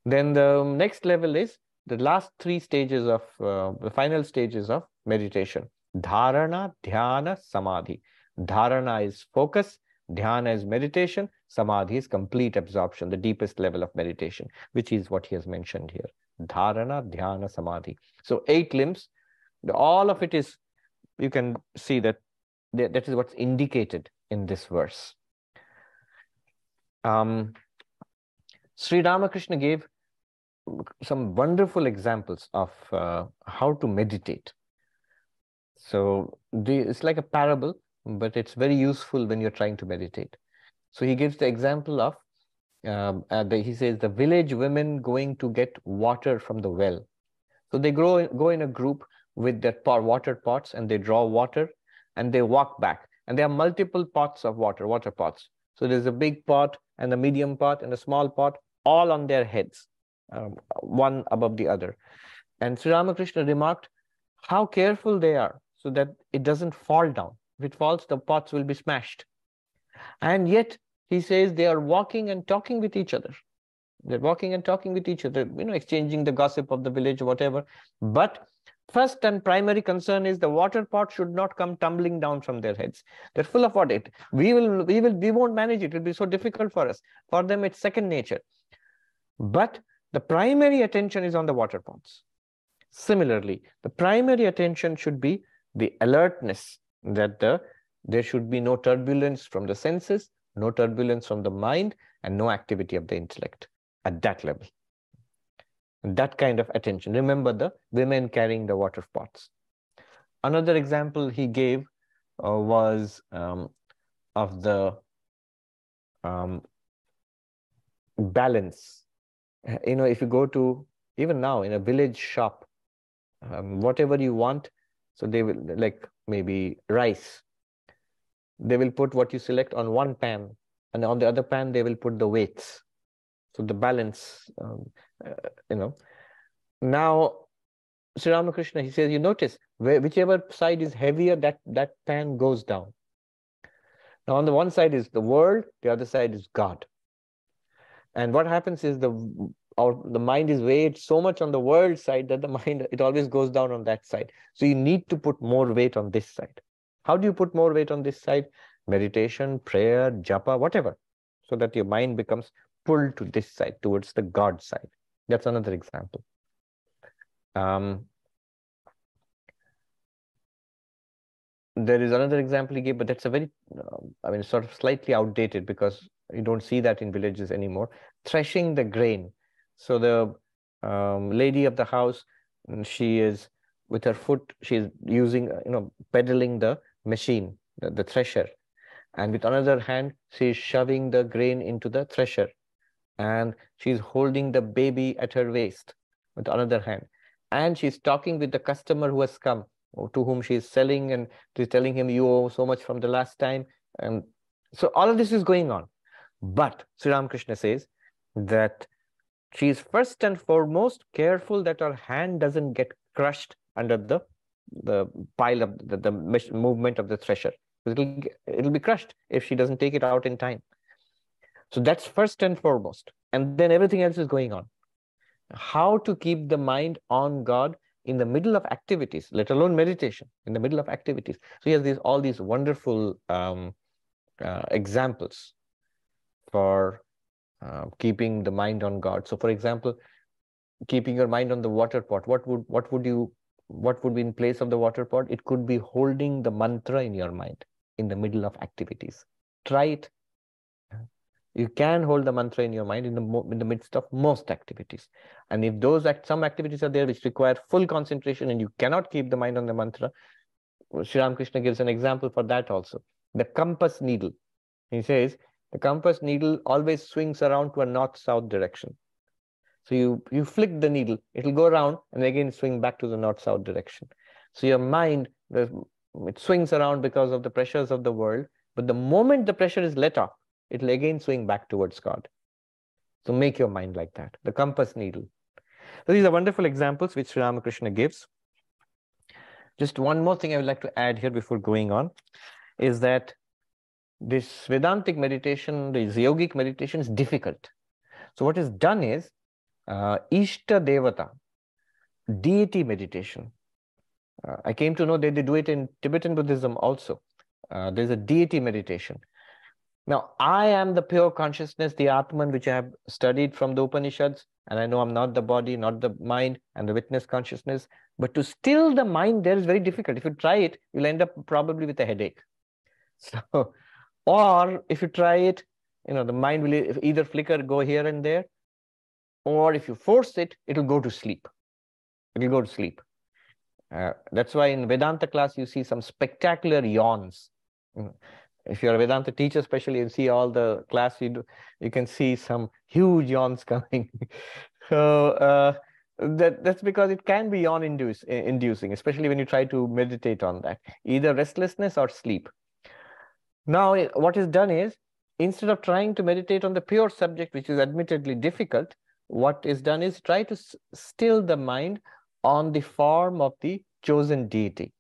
Then the next level is the last three stages of, uh, the final stages of meditation. Dharana, Dhyana, Samadhi. Dharana is focus, Dhyana is meditation, Samadhi is complete absorption, the deepest level of meditation, which is what he has mentioned here. Dharana, Dhyana, Samadhi. So eight limbs, all of it is, you can see that that is what's indicated in this verse. Um, Sri Ramakrishna gave some wonderful examples of uh, how to meditate. So the, it's like a parable, but it's very useful when you're trying to meditate. So he gives the example of, um, uh, the, he says, the village women going to get water from the well. So they grow, go in a group with their pot, water pots and they draw water and they walk back. And there are multiple pots of water, water pots. So there's a big pot and a medium pot and a small pot, all on their heads, um, one above the other. And Sri Ramakrishna remarked how careful they are so that it doesn't fall down. If it falls, the pots will be smashed. And yet, he says they are walking and talking with each other. They're walking and talking with each other, you know, exchanging the gossip of the village, whatever. But first and primary concern is the water pot should not come tumbling down from their heads. They're full of what it. We will, we will, we won't manage it. It'll be so difficult for us. For them, it's second nature. But the primary attention is on the water pots. Similarly, the primary attention should be the alertness that the there should be no turbulence from the senses, no turbulence from the mind, and no activity of the intellect at that level. That kind of attention. Remember the women carrying the water pots. Another example he gave uh, was um, of the um, balance. You know, if you go to, even now in a village shop, um, whatever you want, so they will like maybe rice. They will put what you select on one pan, and on the other pan they will put the weights. So the balance, um, uh, you know. Now, Sri Ramakrishna, he says, you notice, where, whichever side is heavier, that, that pan goes down. Now, on the one side is the world, the other side is God. And what happens is the our the mind is weighed so much on the world side that the mind it always goes down on that side. So you need to put more weight on this side. How do you put more weight on this side? Meditation, prayer, japa, whatever, so that your mind becomes pulled to this side, towards the God side. That's another example. Um, there is another example he gave, but that's a very, uh, I mean, sort of slightly outdated because you don't see that in villages anymore. Threshing the grain. So the um, lady of the house, she is with her foot, she's using, you know, pedaling the machine, the, the thresher. And with another hand, she's shoving the grain into the thresher and she's holding the baby at her waist with another hand. And she's talking with the customer who has come oh, to whom she's selling and she's telling him you owe so much from the last time. And so all of this is going on. But sri ramakrishna says that she's first and foremost careful that her hand doesn't get crushed under the the pile of the, the movement of the thresher. It'll it'll be crushed if she doesn't take it out in time so that's first and foremost. And then everything else is going on. How to keep the mind on God in the middle of activities, let alone meditation, in the middle of activities. So he has these, all these wonderful um, uh, examples for uh, keeping the mind on God. So for example, keeping your mind on the water pot, what would, what would you what would be in place of the water pot? It could be holding the mantra in your mind in the middle of activities. Try it. You can hold the mantra in your mind in the, in the midst of most activities. And if those act, some activities are there which require full concentration and you cannot keep the mind on the mantra, Sri Ramakrishna gives an example for that also. The compass needle. He says, the compass needle always swings around to a north-south direction. So you, you flick the needle, it'll go around and again swing back to the north-south direction. So your mind, it swings around because of the pressures of the world, but the moment the pressure is let off, it'll again swing back towards God. So make your mind like that, the compass needle. So these are wonderful examples which Sri Ramakrishna gives. Just one more thing I would like to add here before going on is that this Vedantic meditation, this yogic meditation is difficult. So what is done is uh, Ishta Devata, deity meditation. Uh, I came to know that they do it in Tibetan Buddhism also. Uh, there's a deity meditation. Now, I am the pure consciousness, the Atman, which I have studied from the Upanishads, and I know I'm not the body, not the mind, and the witness consciousness. But to still the mind there is very difficult. If you try it, you'll end up probably with a headache. So, or if you try it, you know, the mind will either flicker, go here and there, or if you force it, it'll go to sleep. It'll go to sleep. Uh, that's why in Vedanta class, you see some spectacular yawns. If you're a Vedanta teacher, especially, you see all the class you do, you can see some huge yawns coming. so uh, that that's because it can be yawn induce, inducing, especially when you try to meditate on that, either restlessness or sleep. Now, what is done is instead of trying to meditate on the pure subject, which is admittedly difficult, what is done is try to still the mind on the form of the chosen deity.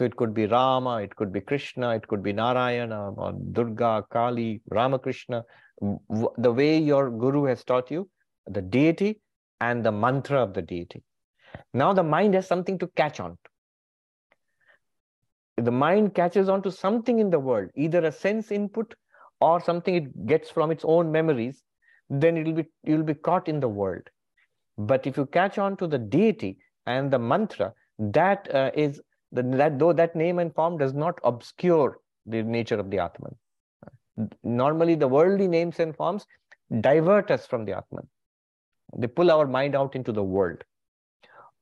So it could be Rama, it could be Krishna, it could be Narayana, or Durga, Kali, Ramakrishna. The way your guru has taught you, the deity and the mantra of the deity. Now the mind has something to catch on to. The mind catches on to something in the world, either a sense input or something it gets from its own memories, then it'll be you'll be caught in the world. But if you catch on to the deity and the mantra, that uh, is that though that name and form does not obscure the nature of the Atman. Normally, the worldly names and forms divert us from the Atman. They pull our mind out into the world.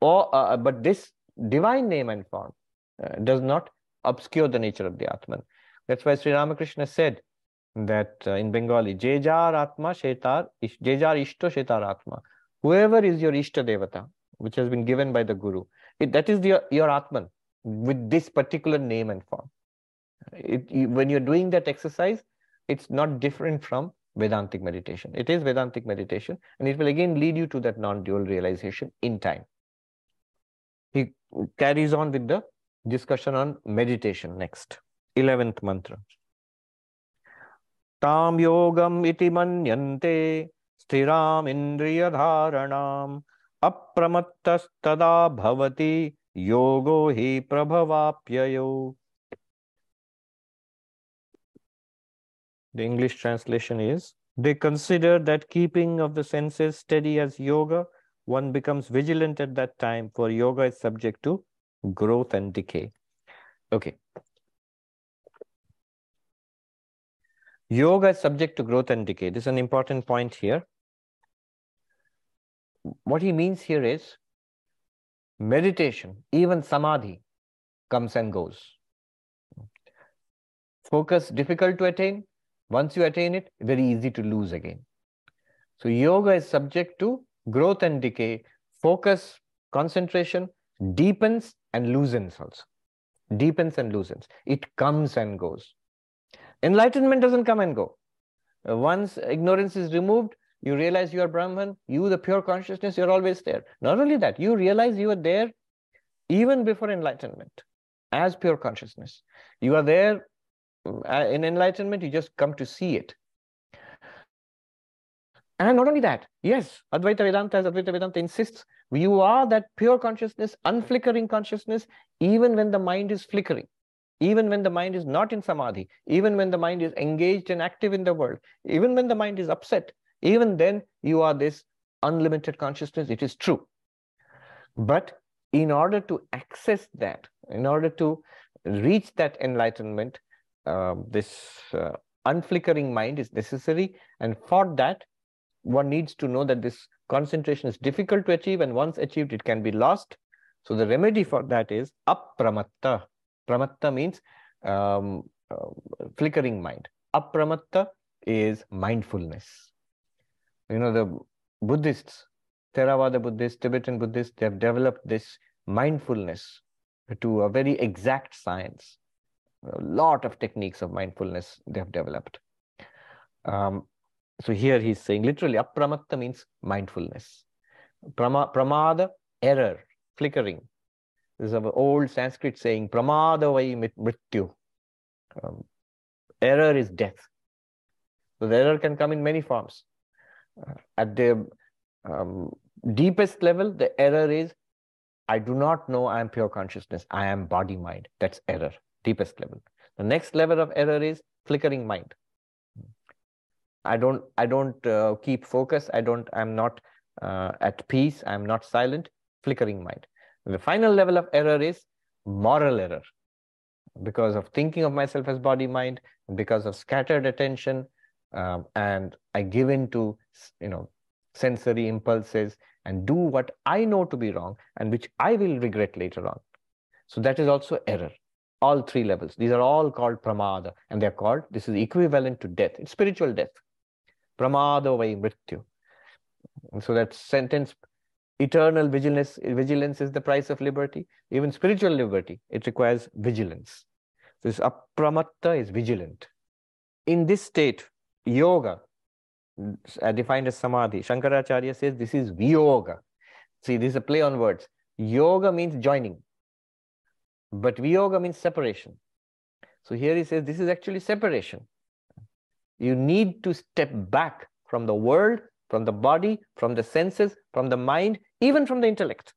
Or, uh, uh but this divine name and form uh, does not obscure the nature of the Atman. That's why Sri Ramakrishna said, that uh, in Bengali, Jejar Atma Shetar, Jejar Ishto Shetar Atma. Whoever is your Ishta Devata, which has been given by the Guru, it, that is the, your Atman with this particular name and form. It, you, when you're doing that exercise, it's not different from Vedantic meditation. It is Vedantic meditation, and it will again lead you to that non-dual realization in time. He carries on with the discussion on meditation next. 11th mantra. ताम योगम इति मन्यन्ते स्थिरामिन्द्रियधारणाम् अप्रमत्तस्तदा भवति योगो हि प्रभवाप्ययो The English translation is They consider that keeping of the senses steady as yoga, one becomes vigilant at that time, for yoga is subject to growth and decay. Okay, Yoga is subject to growth and decay. This is an important point here. What he means here is meditation, even samadhi, comes and goes. Focus difficult to attain. Once you attain it, very easy to lose again. So yoga is subject to growth and decay. Focus, concentration deepens and loosens also. Deepens and loosens. It comes and goes. Enlightenment doesn't come and go. Once ignorance is removed, you realize you are Brahman, you, the pure consciousness, you're always there. Not only that, you realize you are there even before enlightenment as pure consciousness. You are there uh, in enlightenment, you just come to see it. And not only that, yes, Advaita Vedanta, as Advaita Vedanta insists, you are that pure consciousness, unflickering consciousness, even when the mind is flickering even when the mind is not in samadhi, even when the mind is engaged and active in the world, even when the mind is upset, even then you are this unlimited consciousness. It is true. But in order to access that, in order to reach that enlightenment, uh, this uh, unflickering mind is necessary. And for that, one needs to know that this concentration is difficult to achieve, and once achieved, it can be lost. So the remedy for that is apramatta. Pramatta means um, uh, flickering mind. Apramatta is mindfulness. You know, the Buddhists, Theravada Buddhists, Tibetan Buddhists, they have developed this mindfulness to a very exact science. A lot of techniques of mindfulness they have developed. Um, so here he's saying literally, apramatta means mindfulness. Prama, pramada, error, flickering. This is an old Sanskrit saying, pramada vai mrityu. Um, error is death. So the error can come in many forms. At the um, deepest level, the error is I do not know I am pure consciousness. I am body mind. That's error, deepest level. The next level of error is flickering mind. I don't I don't uh, keep focus. I don't I'm not uh, at peace. I'm not silent. Flickering mind. The final level of error is moral error because of thinking of myself as body mind, because of scattered attention, um, and I give in to you know sensory impulses and do what I know to be wrong and which I will regret later on. So that is also error. All three levels. These are all called pramada, and they're called. This is equivalent to death. It's spiritual death. Pramada vai mrityu. So that sentence eternal vigilance vigilance is the price of liberty even spiritual liberty it requires vigilance this apramatta is vigilant in this state yoga defined as samadhi. Shankaracharya says this is viyoga. See this is a play on words. Yoga means joining. But viyoga means separation. So here he says this is actually separation. You need to step back from the world from the body, from the senses, from the mind, even from the intellect,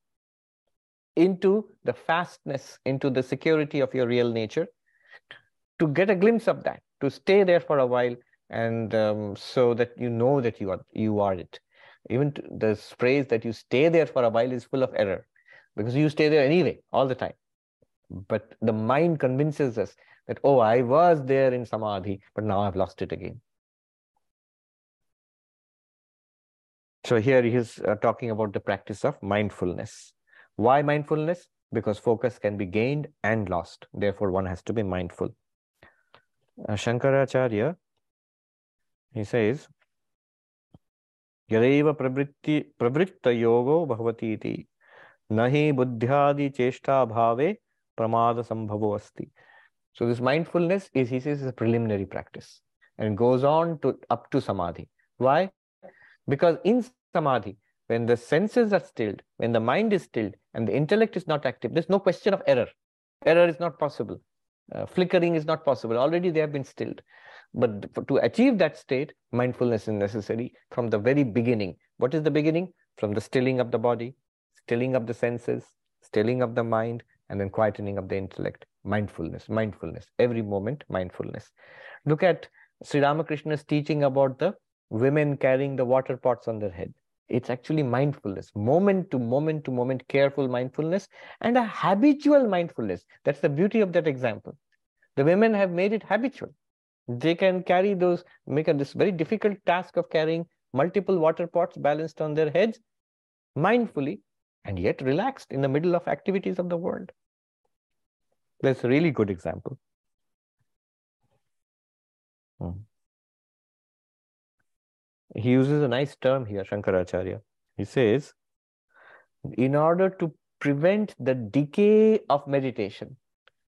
into the fastness, into the security of your real nature, to get a glimpse of that, to stay there for a while, and um, so that you know that you are you are it. Even the phrase that you stay there for a while is full of error, because you stay there anyway all the time. But the mind convinces us that oh, I was there in samadhi, but now I've lost it again. So here he is uh, talking about the practice of mindfulness. Why mindfulness? Because focus can be gained and lost. Therefore, one has to be mindful. Uh, Shankaracharya, he says, यदैव प्रवृत्ति प्रवृत्त योगो भवति इति न हि बुद्ध्यादि चेष्टा भावे pramada sambhavo asti. So this mindfulness is, he says, is a preliminary practice and goes on to up to samadhi. Why? Because in samadhi, when the senses are stilled, when the mind is stilled, and the intellect is not active, there's no question of error. Error is not possible. Uh, flickering is not possible. Already they have been stilled. But to achieve that state, mindfulness is necessary from the very beginning. What is the beginning? From the stilling of the body, stilling of the senses, stilling of the mind, and then quietening of the intellect. Mindfulness, mindfulness. Every moment, mindfulness. Look at Sri Ramakrishna's teaching about the women carrying the water pots on their head. It's actually mindfulness, moment to moment to moment, careful mindfulness, and a habitual mindfulness. That's the beauty of that example. The women have made it habitual. They can carry those, make a, this very difficult task of carrying multiple water pots balanced on their heads mindfully and yet relaxed in the middle of activities of the world. That's a really good example. Hmm he uses a nice term here, Shankaracharya. He says, in order to prevent the decay of meditation,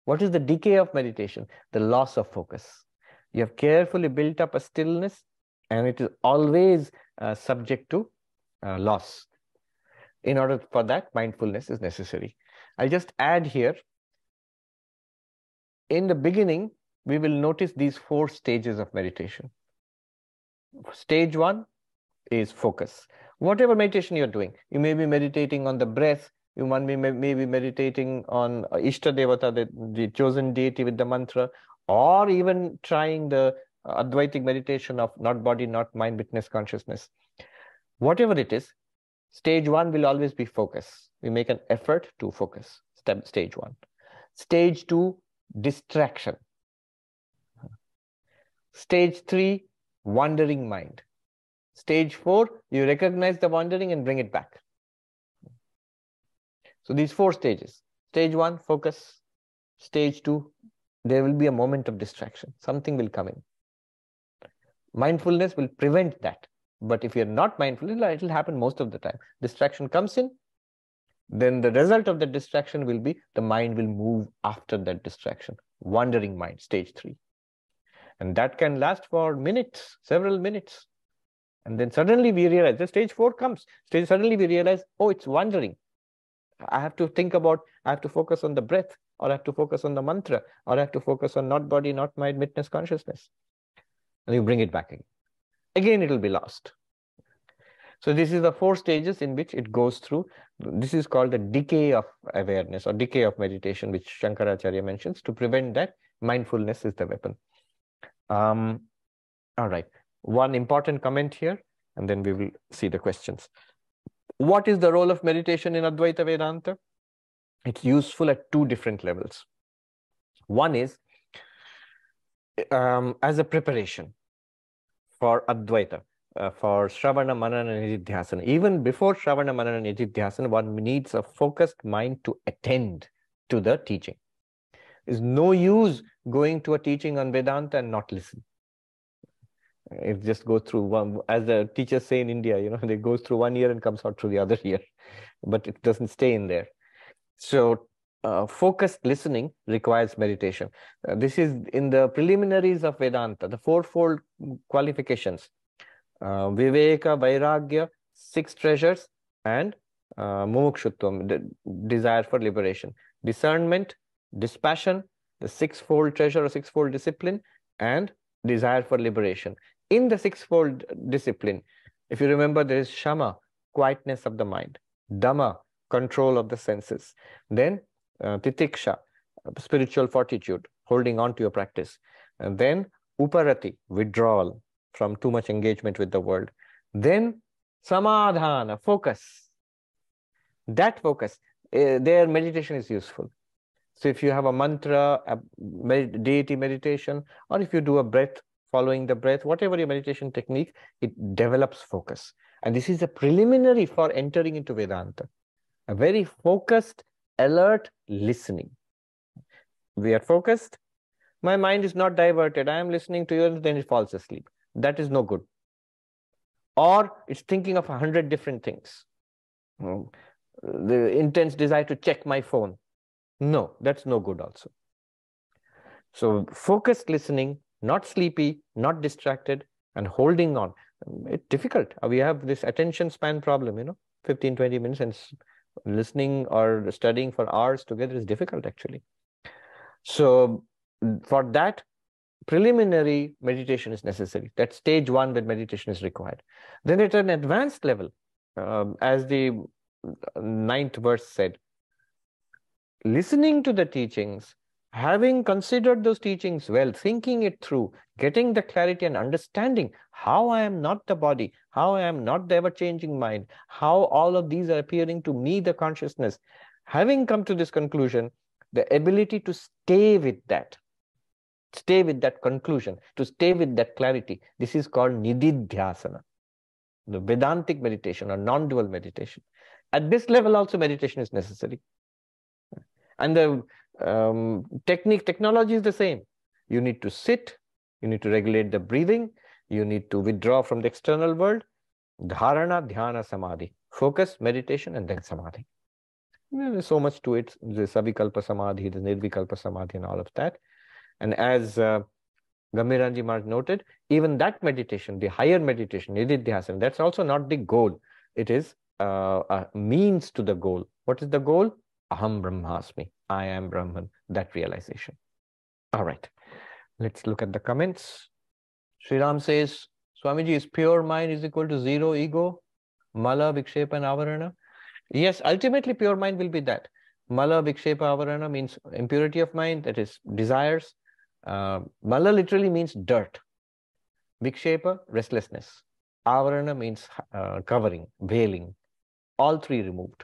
what is the decay of meditation? The loss of focus. You have carefully built up a stillness and it is always uh, subject to uh, loss. In order for that, mindfulness is necessary. I'll just add here, in the beginning, we will notice these four stages of meditation. Stage one is focus. Whatever meditation you're doing, you may be meditating on the breath, you might be, may be meditating on uh, Ishta Devata, the, the chosen deity with the mantra, or even trying the uh, Advaitic meditation of not body, not mind, witness consciousness. Whatever it is, Stage one will always be focus. We make an effort to focus. Step stage one. Stage two, distraction. Stage three, wandering mind. Stage four, you recognize the wandering and bring it back. So these four stages. Stage one, focus. Stage two, there will be a moment of distraction. Something will come in. Mindfulness will prevent that. But if you're not mindful, it'll happen most of the time. Distraction comes in, then the result of the distraction will be the mind will move after that distraction. Wandering mind, stage three. And that can last for minutes, several minutes. And then suddenly we realize the stage four comes. Stage suddenly we realize, oh, it's wandering. I have to think about, I have to focus on the breath, or I have to focus on the mantra, or I have to focus on not body, not mind, witness consciousness. And you bring it back again. Again, it will be lost. So this is the four stages in which it goes through. This is called the decay of awareness or decay of meditation, which Shankaracharya mentions. To prevent that, mindfulness is the weapon. Um, all right. One important comment here, and then we will see the questions. What is the role of meditation in Advaita Vedanta? It's useful at two different levels. One is um, as a preparation for Advaita, uh, for Shravana, Manana, and Nididhyasana. Even before Shravana, Manana, Nididhyasana, one needs a focused mind to attend to the teaching. There's no use going to a teaching on Vedanta and not listen. It just goes through one, as the teachers say in India, you know, it goes through one year and comes out through the other year but it doesn't stay in there. So uh, focused listening requires meditation. Uh, this is in the preliminaries of Vedanta, the fourfold qualifications. Uh, Viveka, Vairagya, six treasures, and uh, Mumukshutvam, the desire for liberation. Discernment, dispassion, the sixfold treasure or sixfold discipline, and desire for liberation. In the sixfold discipline, if you remember, there is Shama, quietness of the mind, dama, control of the senses, then uh, Titiksha, spiritual fortitude, holding on to your practice, and then Uparati, withdrawal from too much engagement with the world, then Samadhana, focus. That focus, uh, their meditation is useful. So if you have a mantra, a med deity meditation, or if you do a breath, following the breath, whatever your meditation technique, it develops focus. And this is a preliminary for entering into Vedanta. A very focused, alert listening. We are focused. My mind is not diverted. I am listening to you and then it falls asleep. That is no good. Or it's thinking of a hundred different things. Hmm. The intense desire to check my phone. No, that's no good also. So focused listening, not sleepy, not distracted, and holding on. It's difficult. Uh, we have this attention span problem, you know, 15, 20 minutes and listening or studying for hours together is difficult actually. So mm, for that, preliminary meditation is necessary. That stage one when meditation is required. Then at an advanced level, um, as the mm, ninth verse said, listening to the teachings, having considered those teachings well, thinking it through, getting the clarity and understanding how I am not the body, how I am not the ever changing mind, how all of these are appearing to me, the consciousness, having come to this conclusion, the ability to stay with that, stay with that conclusion, to stay with that clarity, this is called nididhyasana, the Vedantic meditation or non dual meditation. At this level, also, meditation is necessary. And the um, technique, technology is the same. You need to sit, you need to regulate the breathing, you need to withdraw from the external world. Dharana, dhyana, samadhi. Focus, meditation, and then samadhi. There's so much to it. The savikalpa samadhi, the nirvikalpa samadhi, and all of that. And as uh, Gambhiranji Maharaj noted, even that meditation, the higher meditation, nididhyasana, that's also not the goal. It is uh, a means to the goal. What is the goal? Aham Brahmasmi. I am Brahman. That realization. All right. Let's look at the comments. Sri Ram says, Swamiji, is pure mind is equal to zero ego? Mala, Vikshepa, and Avarana? Yes, ultimately pure mind will be that. Mala, Vikshepa, Avarana means impurity of mind, that is desires. Uh, Mala literally means dirt. Vikshepa, restlessness. Avarana means uh, covering, veiling. all three removed.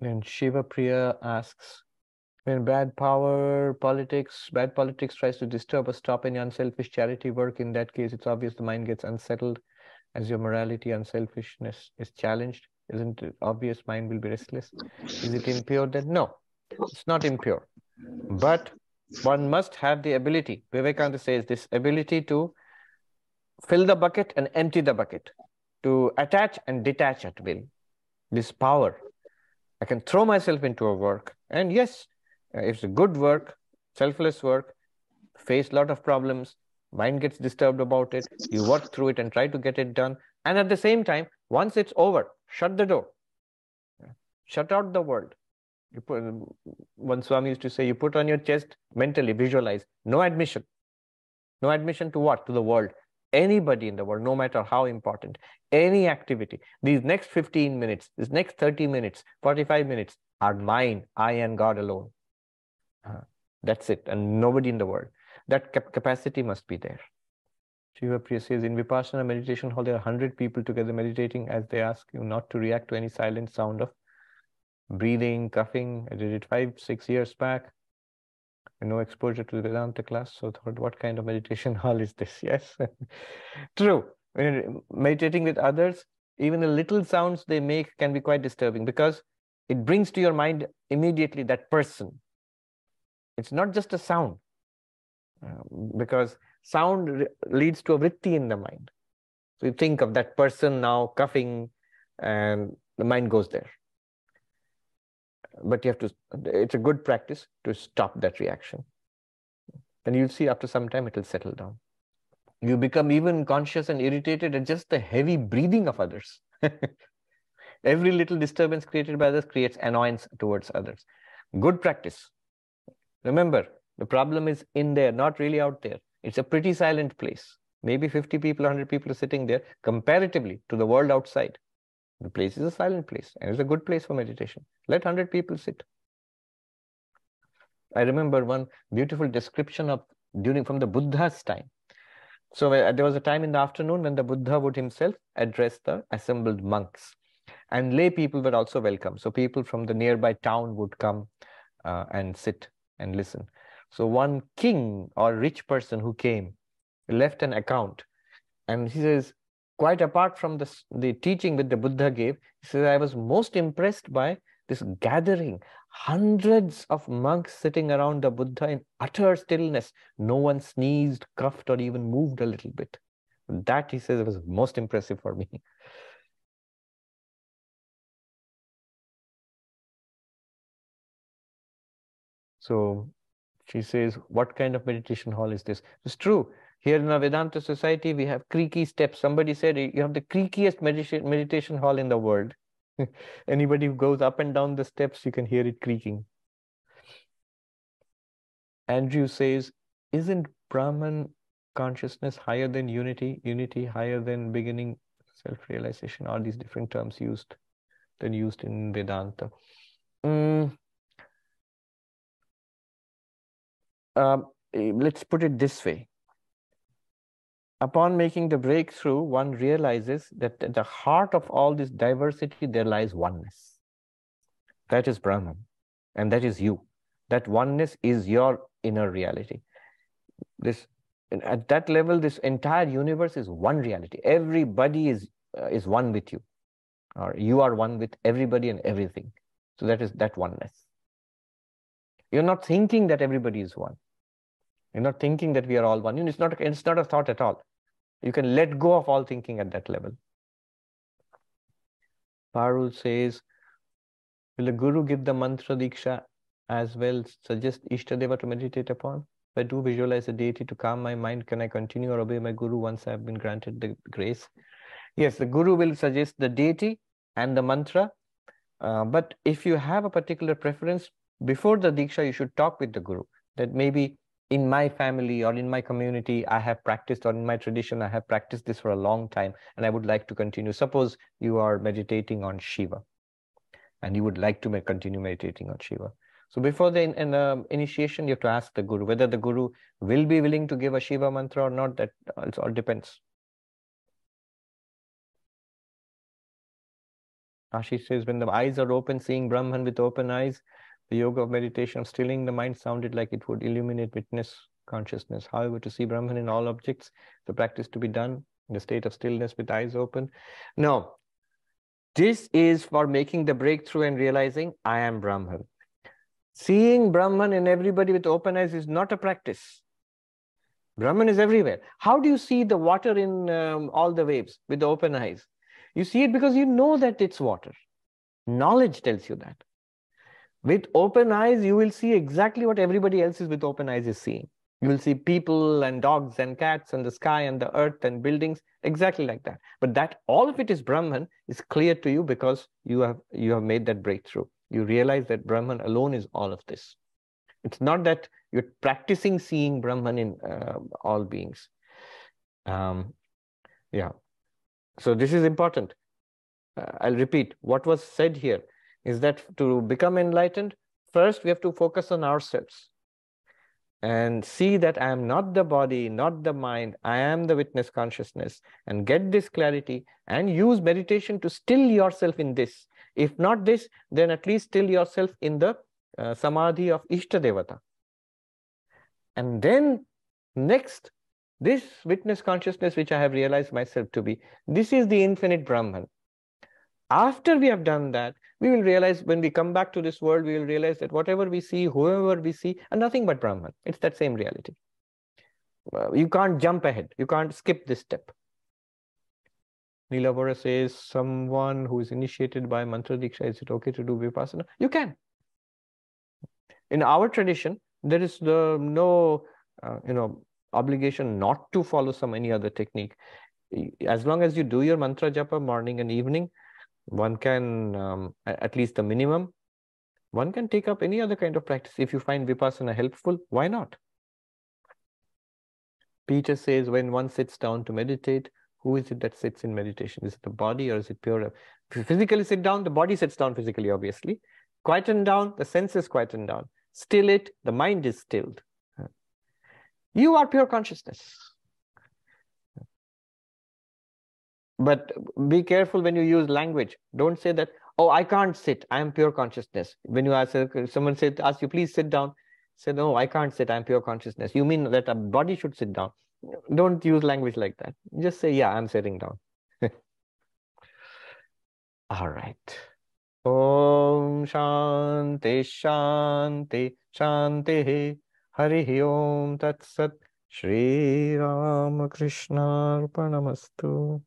Then Shiva Priya asks, when bad power, politics, bad politics tries to disturb or stop any unselfish charity work, in that case, it's obvious the mind gets unsettled as your morality, unselfishness is challenged. Isn't it obvious mind will be restless? Is it impure then? No, it's not impure. But one must have the ability, Vivekananda says, this ability to fill the bucket and empty the bucket, to attach and detach at will. This power. I can throw myself into a work. And yes, Uh, it's a good work, selfless work, face a lot of problems, mind gets disturbed about it, you work through it and try to get it done. And at the same time, once it's over, shut the door. Shut out the world. You put um, one Swami used to say, you put on your chest mentally, visualize, no admission. No admission to what? To the world. Anybody in the world, no matter how important, any activity. These next 15 minutes, these next 30 minutes, 45 minutes are mine, I and God alone. Uh, that's it, and nobody in the world. That cap capacity must be there. Shiva Priya says in Vipassana meditation hall, there are 100 people together meditating as they ask you not to react to any silent sound of breathing, coughing. I did it five, six years back. No exposure to the Vedanta class. So thought, what kind of meditation hall is this? Yes, true. When meditating with others, even the little sounds they make can be quite disturbing because it brings to your mind immediately that person. It's not just a sound, uh, because sound leads to a vritti in the mind. So you think of that person now coughing, and the mind goes there. But you have to, it's a good practice to stop that reaction. And you'll see after some time it'll settle down. You become even conscious and irritated at just the heavy breathing of others. Every little disturbance created by others creates annoyance towards others. Good practice. Remember, the problem is in there, not really out there. It's a pretty silent place. Maybe 50 people, 100 people are sitting there comparatively to the world outside. The place is a silent place and it's a good place for meditation. Let 100 people sit. I remember one beautiful description of during from the Buddha's time. So uh, there was a time in the afternoon when the Buddha would himself address the assembled monks. And lay people were also welcome. So people from the nearby town would come uh, and sit and listen. So one king or rich person who came left an account and he says, quite apart from the, the teaching that the Buddha gave, he says, I was most impressed by this gathering, hundreds of monks sitting around the Buddha in utter stillness. No one sneezed, coughed, or even moved a little bit. That, he says, was most impressive for me. So she says, what kind of meditation hall is this? It's true. Here in our Vedanta society, we have creaky steps. Somebody said you have the creakiest meditation, meditation hall in the world. Anybody who goes up and down the steps, you can hear it creaking. Andrew says, isn't Brahman consciousness higher than unity, unity higher than beginning self-realization? Are these different terms used than used in Vedanta? Mm, um, eh, let's put it this way. Upon making the breakthrough, one realizes that at the heart of all this diversity, there lies oneness. That is Brahman, and that is you. That oneness is your inner reality. This at that level, this entire universe is one reality. Everybody is uh, is one with you, or you are one with everybody and everything. So that is that oneness. You're not thinking that everybody is one. You're not thinking that we are all one. It's not, it's not a thought at all. You can let go of all thinking at that level. Parul says, will the guru give the mantra diksha as well, suggest Ishtadeva to meditate upon? If I do visualize a deity to calm my mind, can I continue or obey my guru once I have been granted the grace? Yes, the guru will suggest the deity and the mantra. Uh, but if you have a particular preference, before the diksha, you should talk with the guru that maybe in my family or in my community, I have practiced, or in my tradition, I have practiced this for a long time, and I would like to continue. Suppose you are meditating on Shiva, and you would like to continue meditating on Shiva. So before the in, in, uh, initiation, you have to ask the guru whether the guru will be willing to give a Shiva mantra or not. That also all depends. Ashish says, when the eyes are open, seeing Brahman with open eyes, the yoga of meditation of stilling the mind sounded like it would illuminate witness consciousness. However, to see Brahman in all objects, the practice to be done in the state of stillness with eyes open. No, this is for making the breakthrough and realizing I am Brahman. Seeing Brahman in everybody with open eyes is not a practice. Brahman is everywhere. How do you see the water in um, all the waves with the open eyes? You see it because you know that it's water. Knowledge tells you that. With open eyes, you will see exactly what everybody else is with open eyes is seeing. You will see people and dogs and cats and the sky and the earth and buildings exactly like that. But that all of it is Brahman is clear to you because you have you have made that breakthrough. You realize that Brahman alone is all of this. It's not that you're practicing seeing Brahman in uh, all beings. Um, yeah. So this is important. Uh, I'll repeat what was said here is that to become enlightened, first we have to focus on ourselves and see that I am not the body, not the mind, I am the witness consciousness, and get this clarity and use meditation to still yourself in this. If not this, then at least still yourself in the uh, samadhi of Ishtadevata. And then next, this witness consciousness, which I have realized myself to be, this is the infinite Brahman. After we have done that, we will realize when we come back to this world, we will realize that whatever we see, whoever we see, are nothing but Brahman. It's that same reality. Uh, you can't jump ahead. You can't skip this step. Neela says, someone who is initiated by mantra diksha, is it okay to do vipassana? You can. In our tradition, there is the no, uh, you know, obligation not to follow some any other technique. As long as you do your mantra japa morning and evening, one can, um, at least the minimum, one can take up any other kind of practice. If you find Vipassana helpful, why not? Peter says when one sits down to meditate, who is it that sits in meditation? Is it the body or is it pure? If you physically sit down, the body sits down physically, obviously. Quieten down, the senses quieten down. Still it, the mind is stilled. You are pure consciousness. But be careful when you use language. Don't say that, oh, I can't sit. I am pure consciousness. When you ask uh, someone said, ask you, please sit down. Say, no, I can't sit. I'm pure consciousness. You mean that a body should sit down. Don't use language like that. Just say, yeah, I'm sitting down. All right. Om Shanti Shanti Shanti Hari Om Tat Sat Shri Ramakrishna Arpanamastu